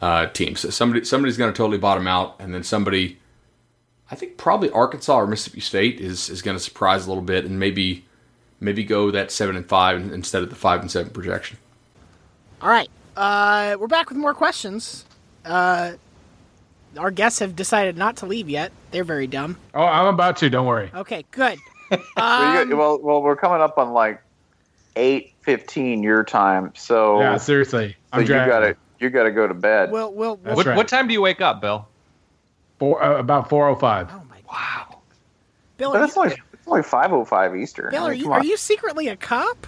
uh, teams. So somebody somebody's going to totally bottom out, and then somebody. I think probably Arkansas or Mississippi State is is going to surprise a little bit, and maybe maybe go that seven and five instead of the five and seven projection. All right, uh, we're back with more questions. Uh, our guests have decided not to leave yet. They're very dumb. Oh, I'm about to. Don't worry. Okay, good. well, you- well, well, we're coming up on like eight fifteen your time, so Yeah, seriously. So I'm you dragging. got to you got to go to bed. We'll, we'll, That's What, right. what time do you wake up, Bill? Four, uh, about 405. Bill, but are it's you, only it's only five oh five Eastern. Bill, I are you, are you secretly a cop?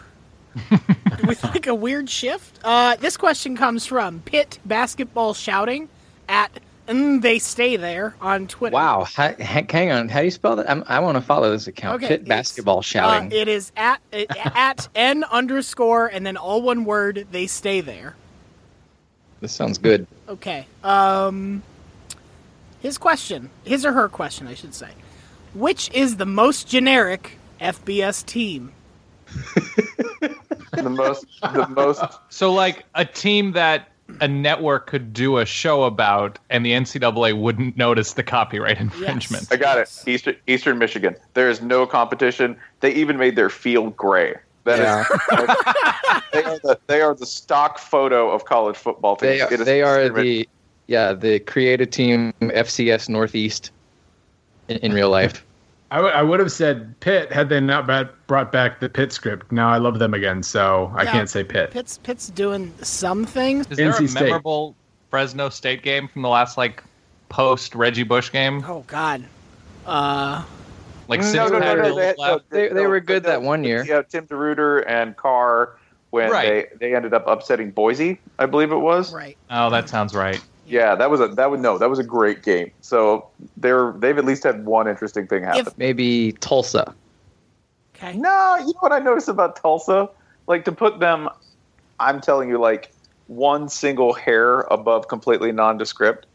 with like a weird shift? Uh, this question comes from Pitt Basketball Shouting at mm, They Stay There on Twitter. Wow. Ha- ha- hang on. How do you spell that? I'm, I want to follow this account. Okay, Pit basketball shouting. Uh, it is at it, at n underscore and then all one word. They stay there. this sounds good. Okay. Um, his question, his or her question, I should say. Which is the most generic FBS team? the most the most So, like a team that a network could do a show about, and the NCAA wouldn't notice the copyright infringement. I got it. Eastern Eastern Michigan. There is no competition. They even made their field gray. That is, they, are the, they are the stock photo of college football teams. They are, they are the yeah the creative team FCS Northeast in, in real life. I, w- I would have said Pitt had they not bat- brought back the Pitt script. Now I love them again, so I Yeah. can't say Pitt. Pitt's Pitt's doing some things. Is there NC a State. memorable Fresno State game from the last like post Reggie Bush game? Oh God. Uh, Like No, six no, no, pack no, rules they- left? They- they were good that one year. Yeah, Tim DeRuyter and Carr when Right. they, they ended up upsetting Boise, I believe it was. right. Oh, that sounds right. Yeah, that was a that would no, that was a great game. So they're they've at least had one interesting thing happen. If- Maybe Tulsa. Okay. No, you know what I noticed about Tulsa? Like to put them, I'm telling you, like one single hair above completely nondescript.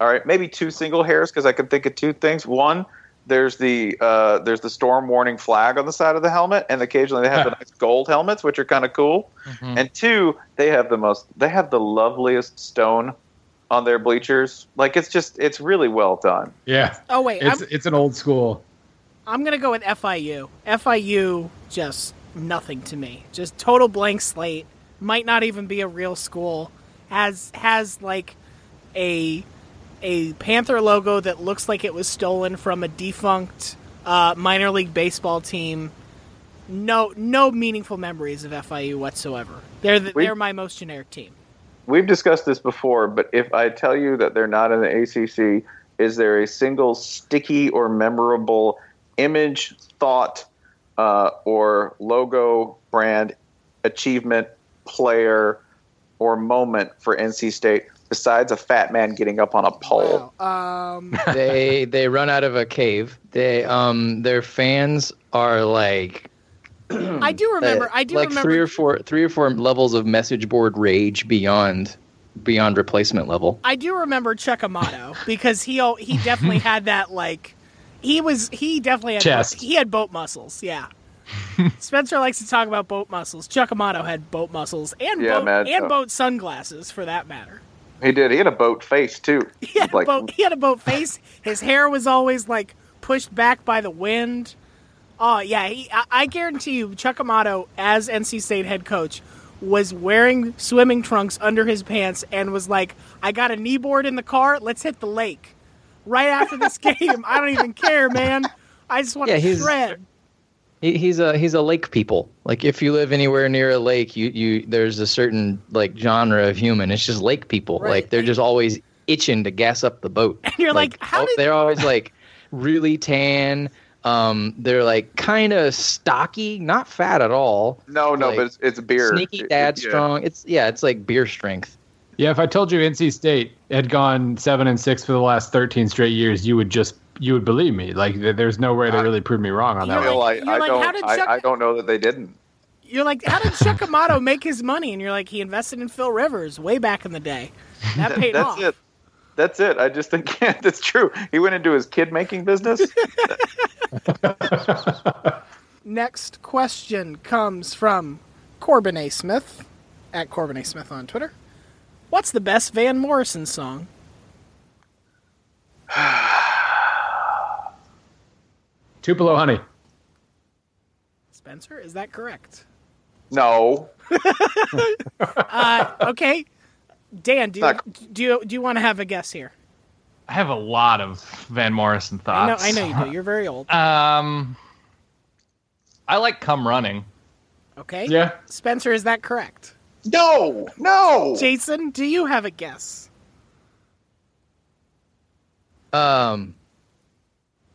All right, maybe two single hairs because I can think of two things. One, there's the uh, there's the storm warning flag on the side of the helmet, and occasionally they have the nice gold helmets, which are kind of cool. And two, they have the most they have the loveliest stone on their bleachers. Like it's just it's really well done. Yeah, Oh wait, it's I'm, it's an old school. I'm gonna go with FIU. FIU just nothing to me. Just total blank slate. Might not even be a real school. Has has like a a Panther logo that looks like it was stolen from a defunct uh, minor league baseball team. No no meaningful memories of FIU whatsoever. They're the, We- they're my most generic team. We've discussed this before, but if I tell you that they're not in the ACC, is there a single sticky or memorable image, thought, uh, or logo, brand, achievement, player, or moment for NC State besides a fat man getting up on a pole? Um, they they run out of a cave. They um their fans are like I do remember. uh, I do like remember. three or four three or four levels of message board rage beyond beyond replacement level. I do remember Chuck Amato because he he definitely had that like he was he definitely had Chest. he had boat muscles. Yeah. Spencer likes to talk about boat muscles. Chuck Amato had boat muscles and Yeah, boat man. and Uh, boat sunglasses for that matter. He did. He had a boat face too. He had Like- a boat. He had a boat face. His hair was always like pushed back by the wind. Oh yeah, he, I, I guarantee you, Chuck Amato as NC State head coach was wearing swimming trunks under his pants and was like, "I got a kneeboard in the car. Let's hit the lake." Right after this game, I don't even care, man. I just want Yeah, to he's- shred. He, he's a he's a lake people. Like if you live anywhere near a lake, you you there's a certain like genre of human. It's just lake people. Right. Like they're just always itching to gas up the boat. And you're like, how oh, did they're always like really tan. Um, they're like kind of stocky, not fat at all. No, no, Like, but it's, it's beer. Sneaky dad it- yeah. strong. It's yeah, it's like beer strength. Yeah, if I told you NC State had gone seven and six for the last thirteen straight years, you would just you would believe me. Like there's no way to really prove me wrong on I that. feel one. like, you're I like, don't. how did I, Chuck- I don't know that they didn't. You're like, how did Chuck Amato make his money? And you're like, he invested in Phil Rivers way back in the day. That paid That's off. it. That's it. I just think that's true. He went into his kid making business. Next question comes from Corbin A. Smith at Corbin A. Smith on Twitter. What's the best Van Morrison song? Tupelo honey. Spencer, is that correct? no, Uh, okay. Dan, do you, Not- do you do you want to have a guess here? I have a lot of Van Morrison I know, thoughts. I know you do. You're very old. Um, I like "Come Running." Okay. Yeah. Spencer, is that correct? no, no. Jason, do you have a guess? Um,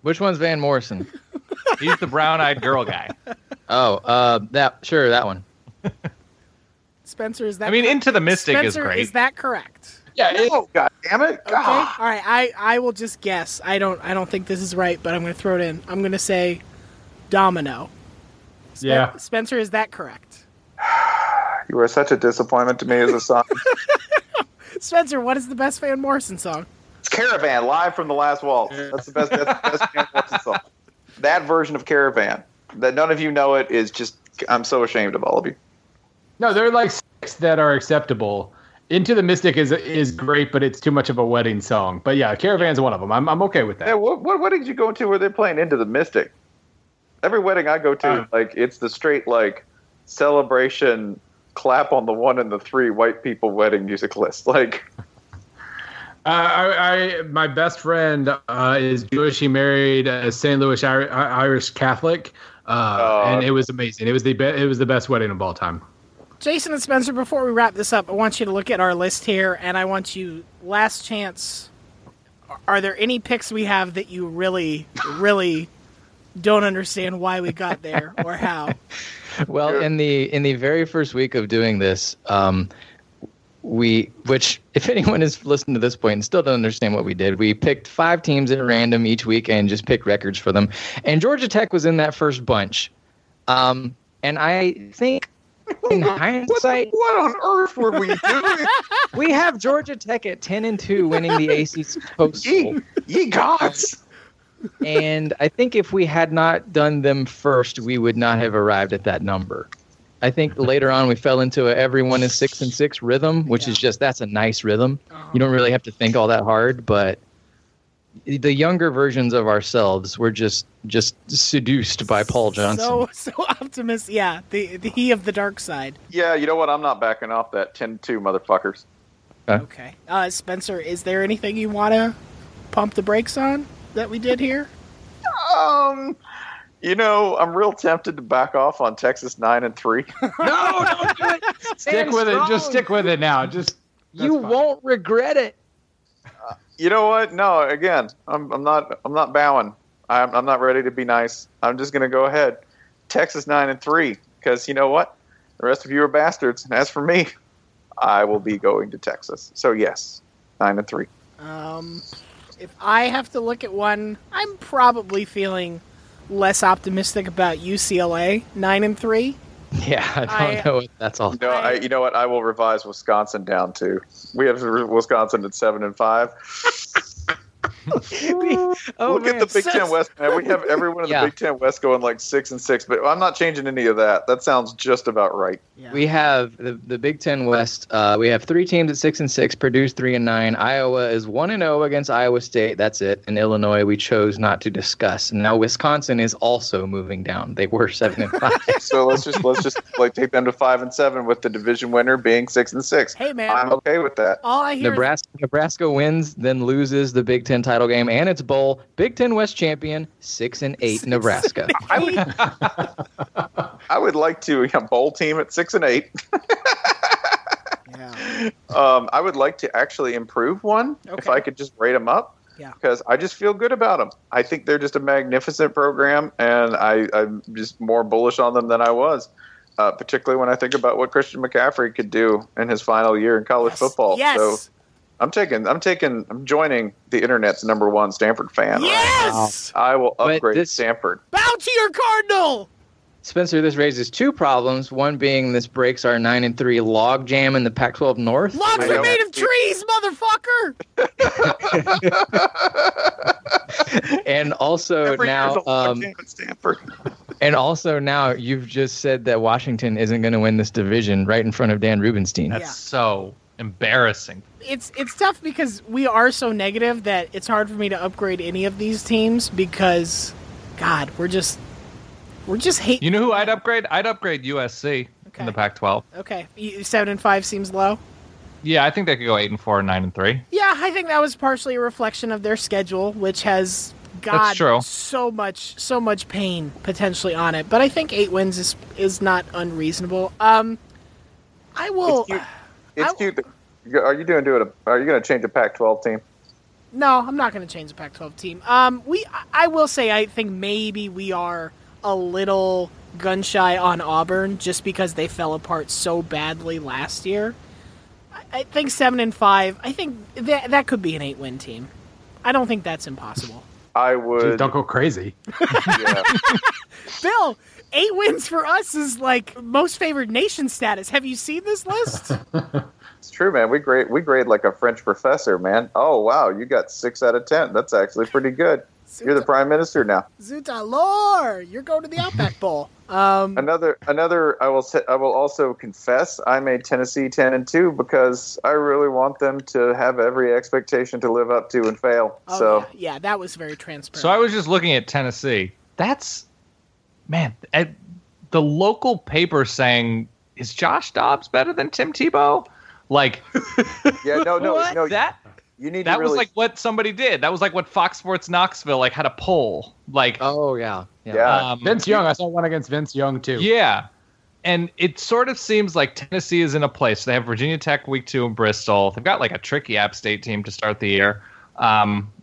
which one's Van Morrison? He's the brown-eyed girl guy. Oh, uh, that sure that one. Spencer, is that? I mean, cor- Into the Mystic is great. Is that correct? Yeah, it, No, God damn it! Okay. All right. I, I will just guess. I don't I don't think this is right, but I'm going to throw it in. I'm going to say Domino. Spen- Yeah. Spencer, is that correct? You were such a disappointment to me as a son. Spencer, what is the best Van Morrison song? it's Caravan live from the last waltz. That's the best. That's the best Van Morrison song. That version of Caravan that none of you know it is just. I'm so ashamed of all of you. No, there are like six that are acceptable. Into the Mystic is is great, but it's too much of a wedding song. But yeah, Caravan's one of them. I'm I'm okay with that. Yeah, what, what weddings you go to where they're playing Into the Mystic? Every wedding I go to, Uh. like it's the straight like celebration, clap on the one and the three white people wedding music list. Like Uh, I, I my best friend uh, is Jewish. He married a St. Louis Irish Catholic, uh, Oh. and it was amazing. It was the be- it was the best wedding of all time. Jason and Spencer, before we wrap this up, I want you to look at our list here, and I want you last chance. Are there any picks we have that you really, really don't understand why we got there or how? Well, in the in the very first week of doing this, um, we which if anyone has listened to this point and still don't understand what we did, we picked five teams at random each week and just picked records for them. And Georgia Tech was in that first bunch. Um, and I think in hindsight, what on earth were we doing? we have Georgia Tech at ten and two, winning the ACC Post ye, ye gods! and I think if we had not done them first, we would not have arrived at that number. I think later on we fell into a everyone is six and six rhythm, which is just that's a nice rhythm. You don't uh-huh. really have to think all that hard, but the younger versions of ourselves were just just seduced by Paul Johnson. So so optimist, yeah. The, the he of the dark side. Yeah, you know what? I'm not backing off that 10-2 motherfuckers. Okay, uh, Spencer, is there anything you want to pump the brakes on that we did here? Um, you know, I'm real tempted to back off on Texas nine and three. no, don't do it. Stick Stand with it. Just stick with it now. Just You fine. won't regret it. You know what? No, again, I'm, I'm not. I'm not bowing. I'm, I'm not ready to be nice. I'm just gonna go ahead. Texas nine and three, because you know what? The rest of you are bastards. And as for me, I will be going to Texas. So yes, nine and three. Um, if I have to look at one, I'm probably feeling less optimistic about UCLA nine and three. Yeah, I don't I- know what that's all. No, I, you know what? I will revise Wisconsin down to. We have Wisconsin at seven and five. oh, Look at man. the Big Ten West, man. We have everyone in Yeah. the Big Ten West going like six and six, but I'm not changing any of that. That sounds just about right. We have the, the Big Ten West. Uh, we have three teams at six and six. Purdue's three and nine. Iowa is one and zero against Iowa State. That's it. And Illinois, we chose not to discuss. Now Wisconsin is also moving down. They were seven and five. So let's just let's just like take them to five and seven with the division winner being six and six. Hey, man. I'm okay with that. All I hear Nebraska, Nebraska wins, then loses the Big Ten title game and its bowl. Big Ten West champion, six and eight Nebraska. I would, I would like to a bowl team at six and eight. Um, I would like to actually improve one if I could just rate them up. Yeah. Because I just feel good about them. I think they're just a magnificent program, and I, I'm just more bullish on them than I was. Uh, particularly when I think about what Christian McCaffrey could do in his final year in college football. Yes. So I'm taking, I'm taking, I'm joining the internet's number one Stanford fan. Yes! now. I will upgrade this- Stanford. Bow to your cardinal. Spencer, this raises two problems. One being this breaks our nine and three log jam in the Pac-12 North. Logs I are know. made of trees, motherfucker. and also Every now, a log um, jam at Stanford. and also now, you've just said that Washington isn't going to win this division right in front of Dan Rubenstein. That's Yeah. so embarrassing. It's it's tough because we are so negative that it's hard for me to upgrade any of these teams because, God, we're just we're just hate. You know who I'd upgrade? I'd upgrade USC Okay. in the Pac-12. Okay, seven and five seems low. Yeah, I think they could go eight and four, nine and three. Yeah, I think that was partially a reflection of their schedule, which has God true. so much so much pain potentially on it. But I think eight wins is is not unreasonable. Um, I will. It's cute. It's cute. That, are you doing do it? Are you going to change a Pac-12 team? No, I'm not going to change the Pac-12 team. Um, we, I will say, I think maybe we are a little gun shy on Auburn just because they fell apart so badly last year. I, I think seven and five. I think that that could be an eight-win team. I don't think that's impossible. I Jeez, would. don't go crazy. yeah. Bill, eight wins for us is like most favored nation status. Have you seen this list? It's true, man. We grade we grade like a French professor, man. Oh wow, you got six out of ten. That's actually pretty good. You're the prime minister now. Zuta lore, you're going to the Outback Bowl. Um, Another another. I will say, I will also confess I made Tennessee ten and two because I really want them to have every expectation to live up to and fail. oh, so yeah, yeah, that was very transparent. So I was just looking at Tennessee. That's man, at the local paper saying is Josh Dobbs better than Tim Tebow? Like yeah, no, no, what? no. that you need that to really. was like what somebody did. That was like what Fox Sports Knoxville like had a poll. Like Oh yeah, yeah. yeah, um, Vince Young. I saw one against Vince Young too. Yeah. And it sort of seems like Tennessee is in a place. They have Virginia Tech week two in Bristol. They've got like a tricky App State team to start the year. Um,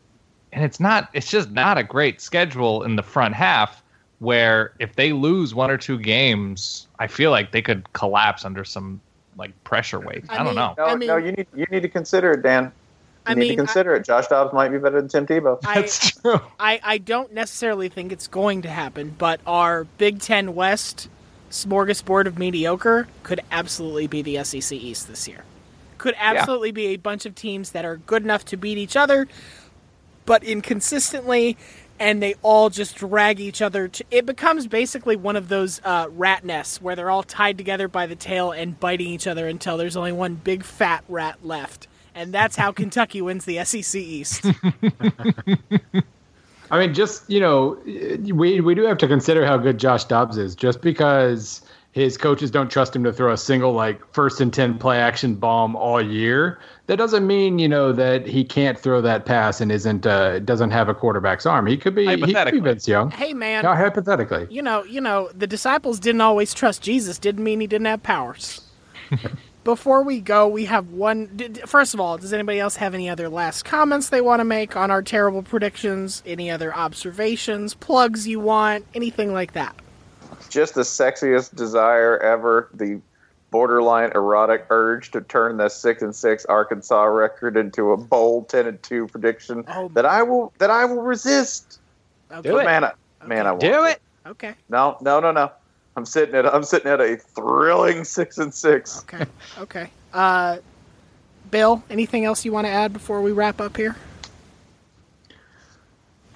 and it's not, it's just not a great schedule in the front half where if they lose one or two games, I feel like they could collapse under some like pressure weight. I, I don't know. no, I mean- no. You need you need to consider it, Dan. You I need mean, to consider it. Josh Dobbs might be better than Tim Tebow. I, That's true. I, I don't necessarily think it's going to happen, but our Big Ten West smorgasbord of mediocre could absolutely be the SEC East this year. Could absolutely be a bunch of teams that are good enough to beat each other, but inconsistently, and they all just drag each other. To, it becomes basically one of those uh, rat nests where they're all tied together by the tail and biting each other until there's only one big fat rat left. And that's how Kentucky wins the SEC East. I mean, just you know, we we do have to consider how good Josh Dobbs is. Just because his coaches don't trust him to throw a single like first and ten play action bomb all year, that doesn't mean you know that he can't throw that pass and isn't uh, doesn't have a quarterback's arm. He could be he could be Hypothetically. Vince Young. hey, man. Yeah, hypothetically. you know, you know, the disciples didn't always trust Jesus. Didn't mean he didn't have powers. Before we go, we have one. d- d- First of all, does anybody else have any other last comments they want to make on our terrible predictions? Any other observations, plugs you want, anything like that? Just the sexiest desire ever. The borderline erotic urge to turn the six and six Arkansas record into a bold ten and two prediction that I will that I will resist. Okay. But man, I, man, I won't. Do it. Okay. No, no, no, no. I'm sitting at I'm sitting at a thrilling six and six. Okay. Okay. Uh, Bill, anything else you want to add before we wrap up here?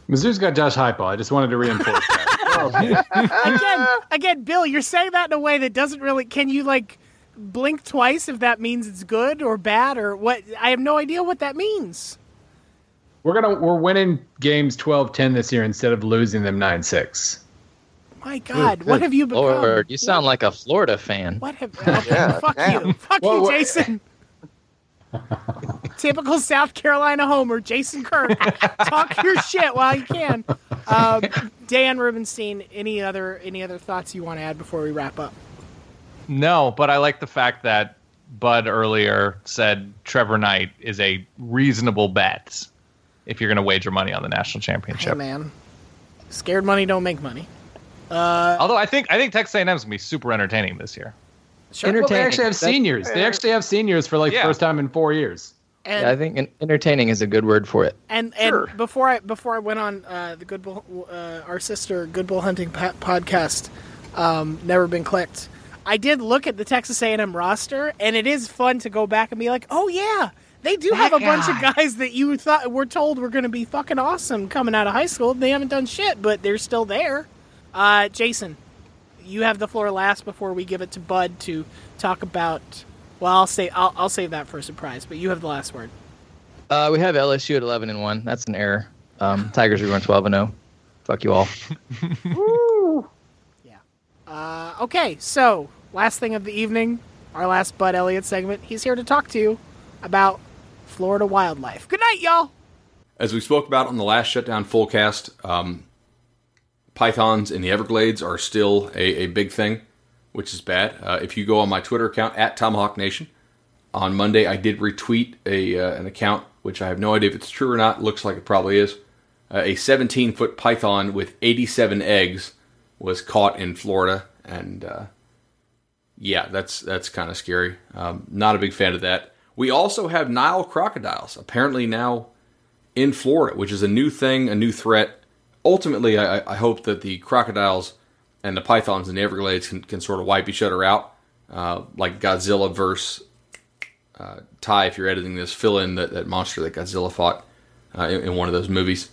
Mizzou's got Josh Heupel. I just wanted to reinforce that. again, again, Bill, you're saying that in a way that doesn't really. Can you like blink twice if that means it's good or bad or what? I have no idea what that means. We're gonna we're winning games 12-10 this year instead of losing them 9-6. My God, what have you become? Lord, you sound like a Florida fan. What have? Okay, fuck you, fuck Well, you, Jason. Typical South Carolina homer, Jason Kirk. Talk your shit while you can. Um, Dan Rubenstein, any other any other thoughts you want to add before we wrap up? No, but I like the fact that Bud earlier said Trevor Knight is a reasonable bet if you're going to wager money on the national Hey championship. man, scared money don't make money. Uh, Although I think I think Texas A&M is going to be super entertaining this year. Sure. Well, they actually have That's- seniors. They actually have seniors for like Yeah. first time in four years. And, Yeah, I think entertaining is a good word for it. And and before I before I went on uh, the Good Bull, uh, our sister Good Bull Hunting podcast, um, never been clicked. I did look at the Texas A&M roster, and it is fun to go back and be like, oh yeah, they do have a bunch of guys that you thought were told were going to be fucking awesome coming out of high school. They haven't done shit, but they're still there. Uh, Jason, you have the floor last before we give it to Bud to talk about. Well, I'll say I'll, I'll save that for a surprise, but you have the last word. Uh, we have LSU at 11 and 1. That's an error. Um, Tigers are going 12 and 0. Fuck you all. Woo! Yeah. Uh, okay, so last thing of the evening, our last Bud Elliott segment. He's here to talk to you about Florida wildlife. Good night, y'all. As we spoke about on the last shutdown fullcast, um, pythons in the Everglades are still a, a big thing, which is bad. Uh, if you go on my Twitter account at Tomahawk Nation, on Monday I did retweet a uh, an account which I have no idea if it's true or not. Looks like it probably is. Uh, a 17 foot python with 87 eggs was caught in Florida, and uh, yeah, that's that's kind of scary. Um, not a big fan of that. We also have Nile crocodiles, apparently now in Florida, which is a new thing, a new threat. Ultimately, I, I hope that the crocodiles and the pythons in the Everglades can, can sort of wipe each other out, uh, like Godzilla versus uh, Ty. If you're editing this, fill in that, that monster that Godzilla fought uh, in, in one of those movies.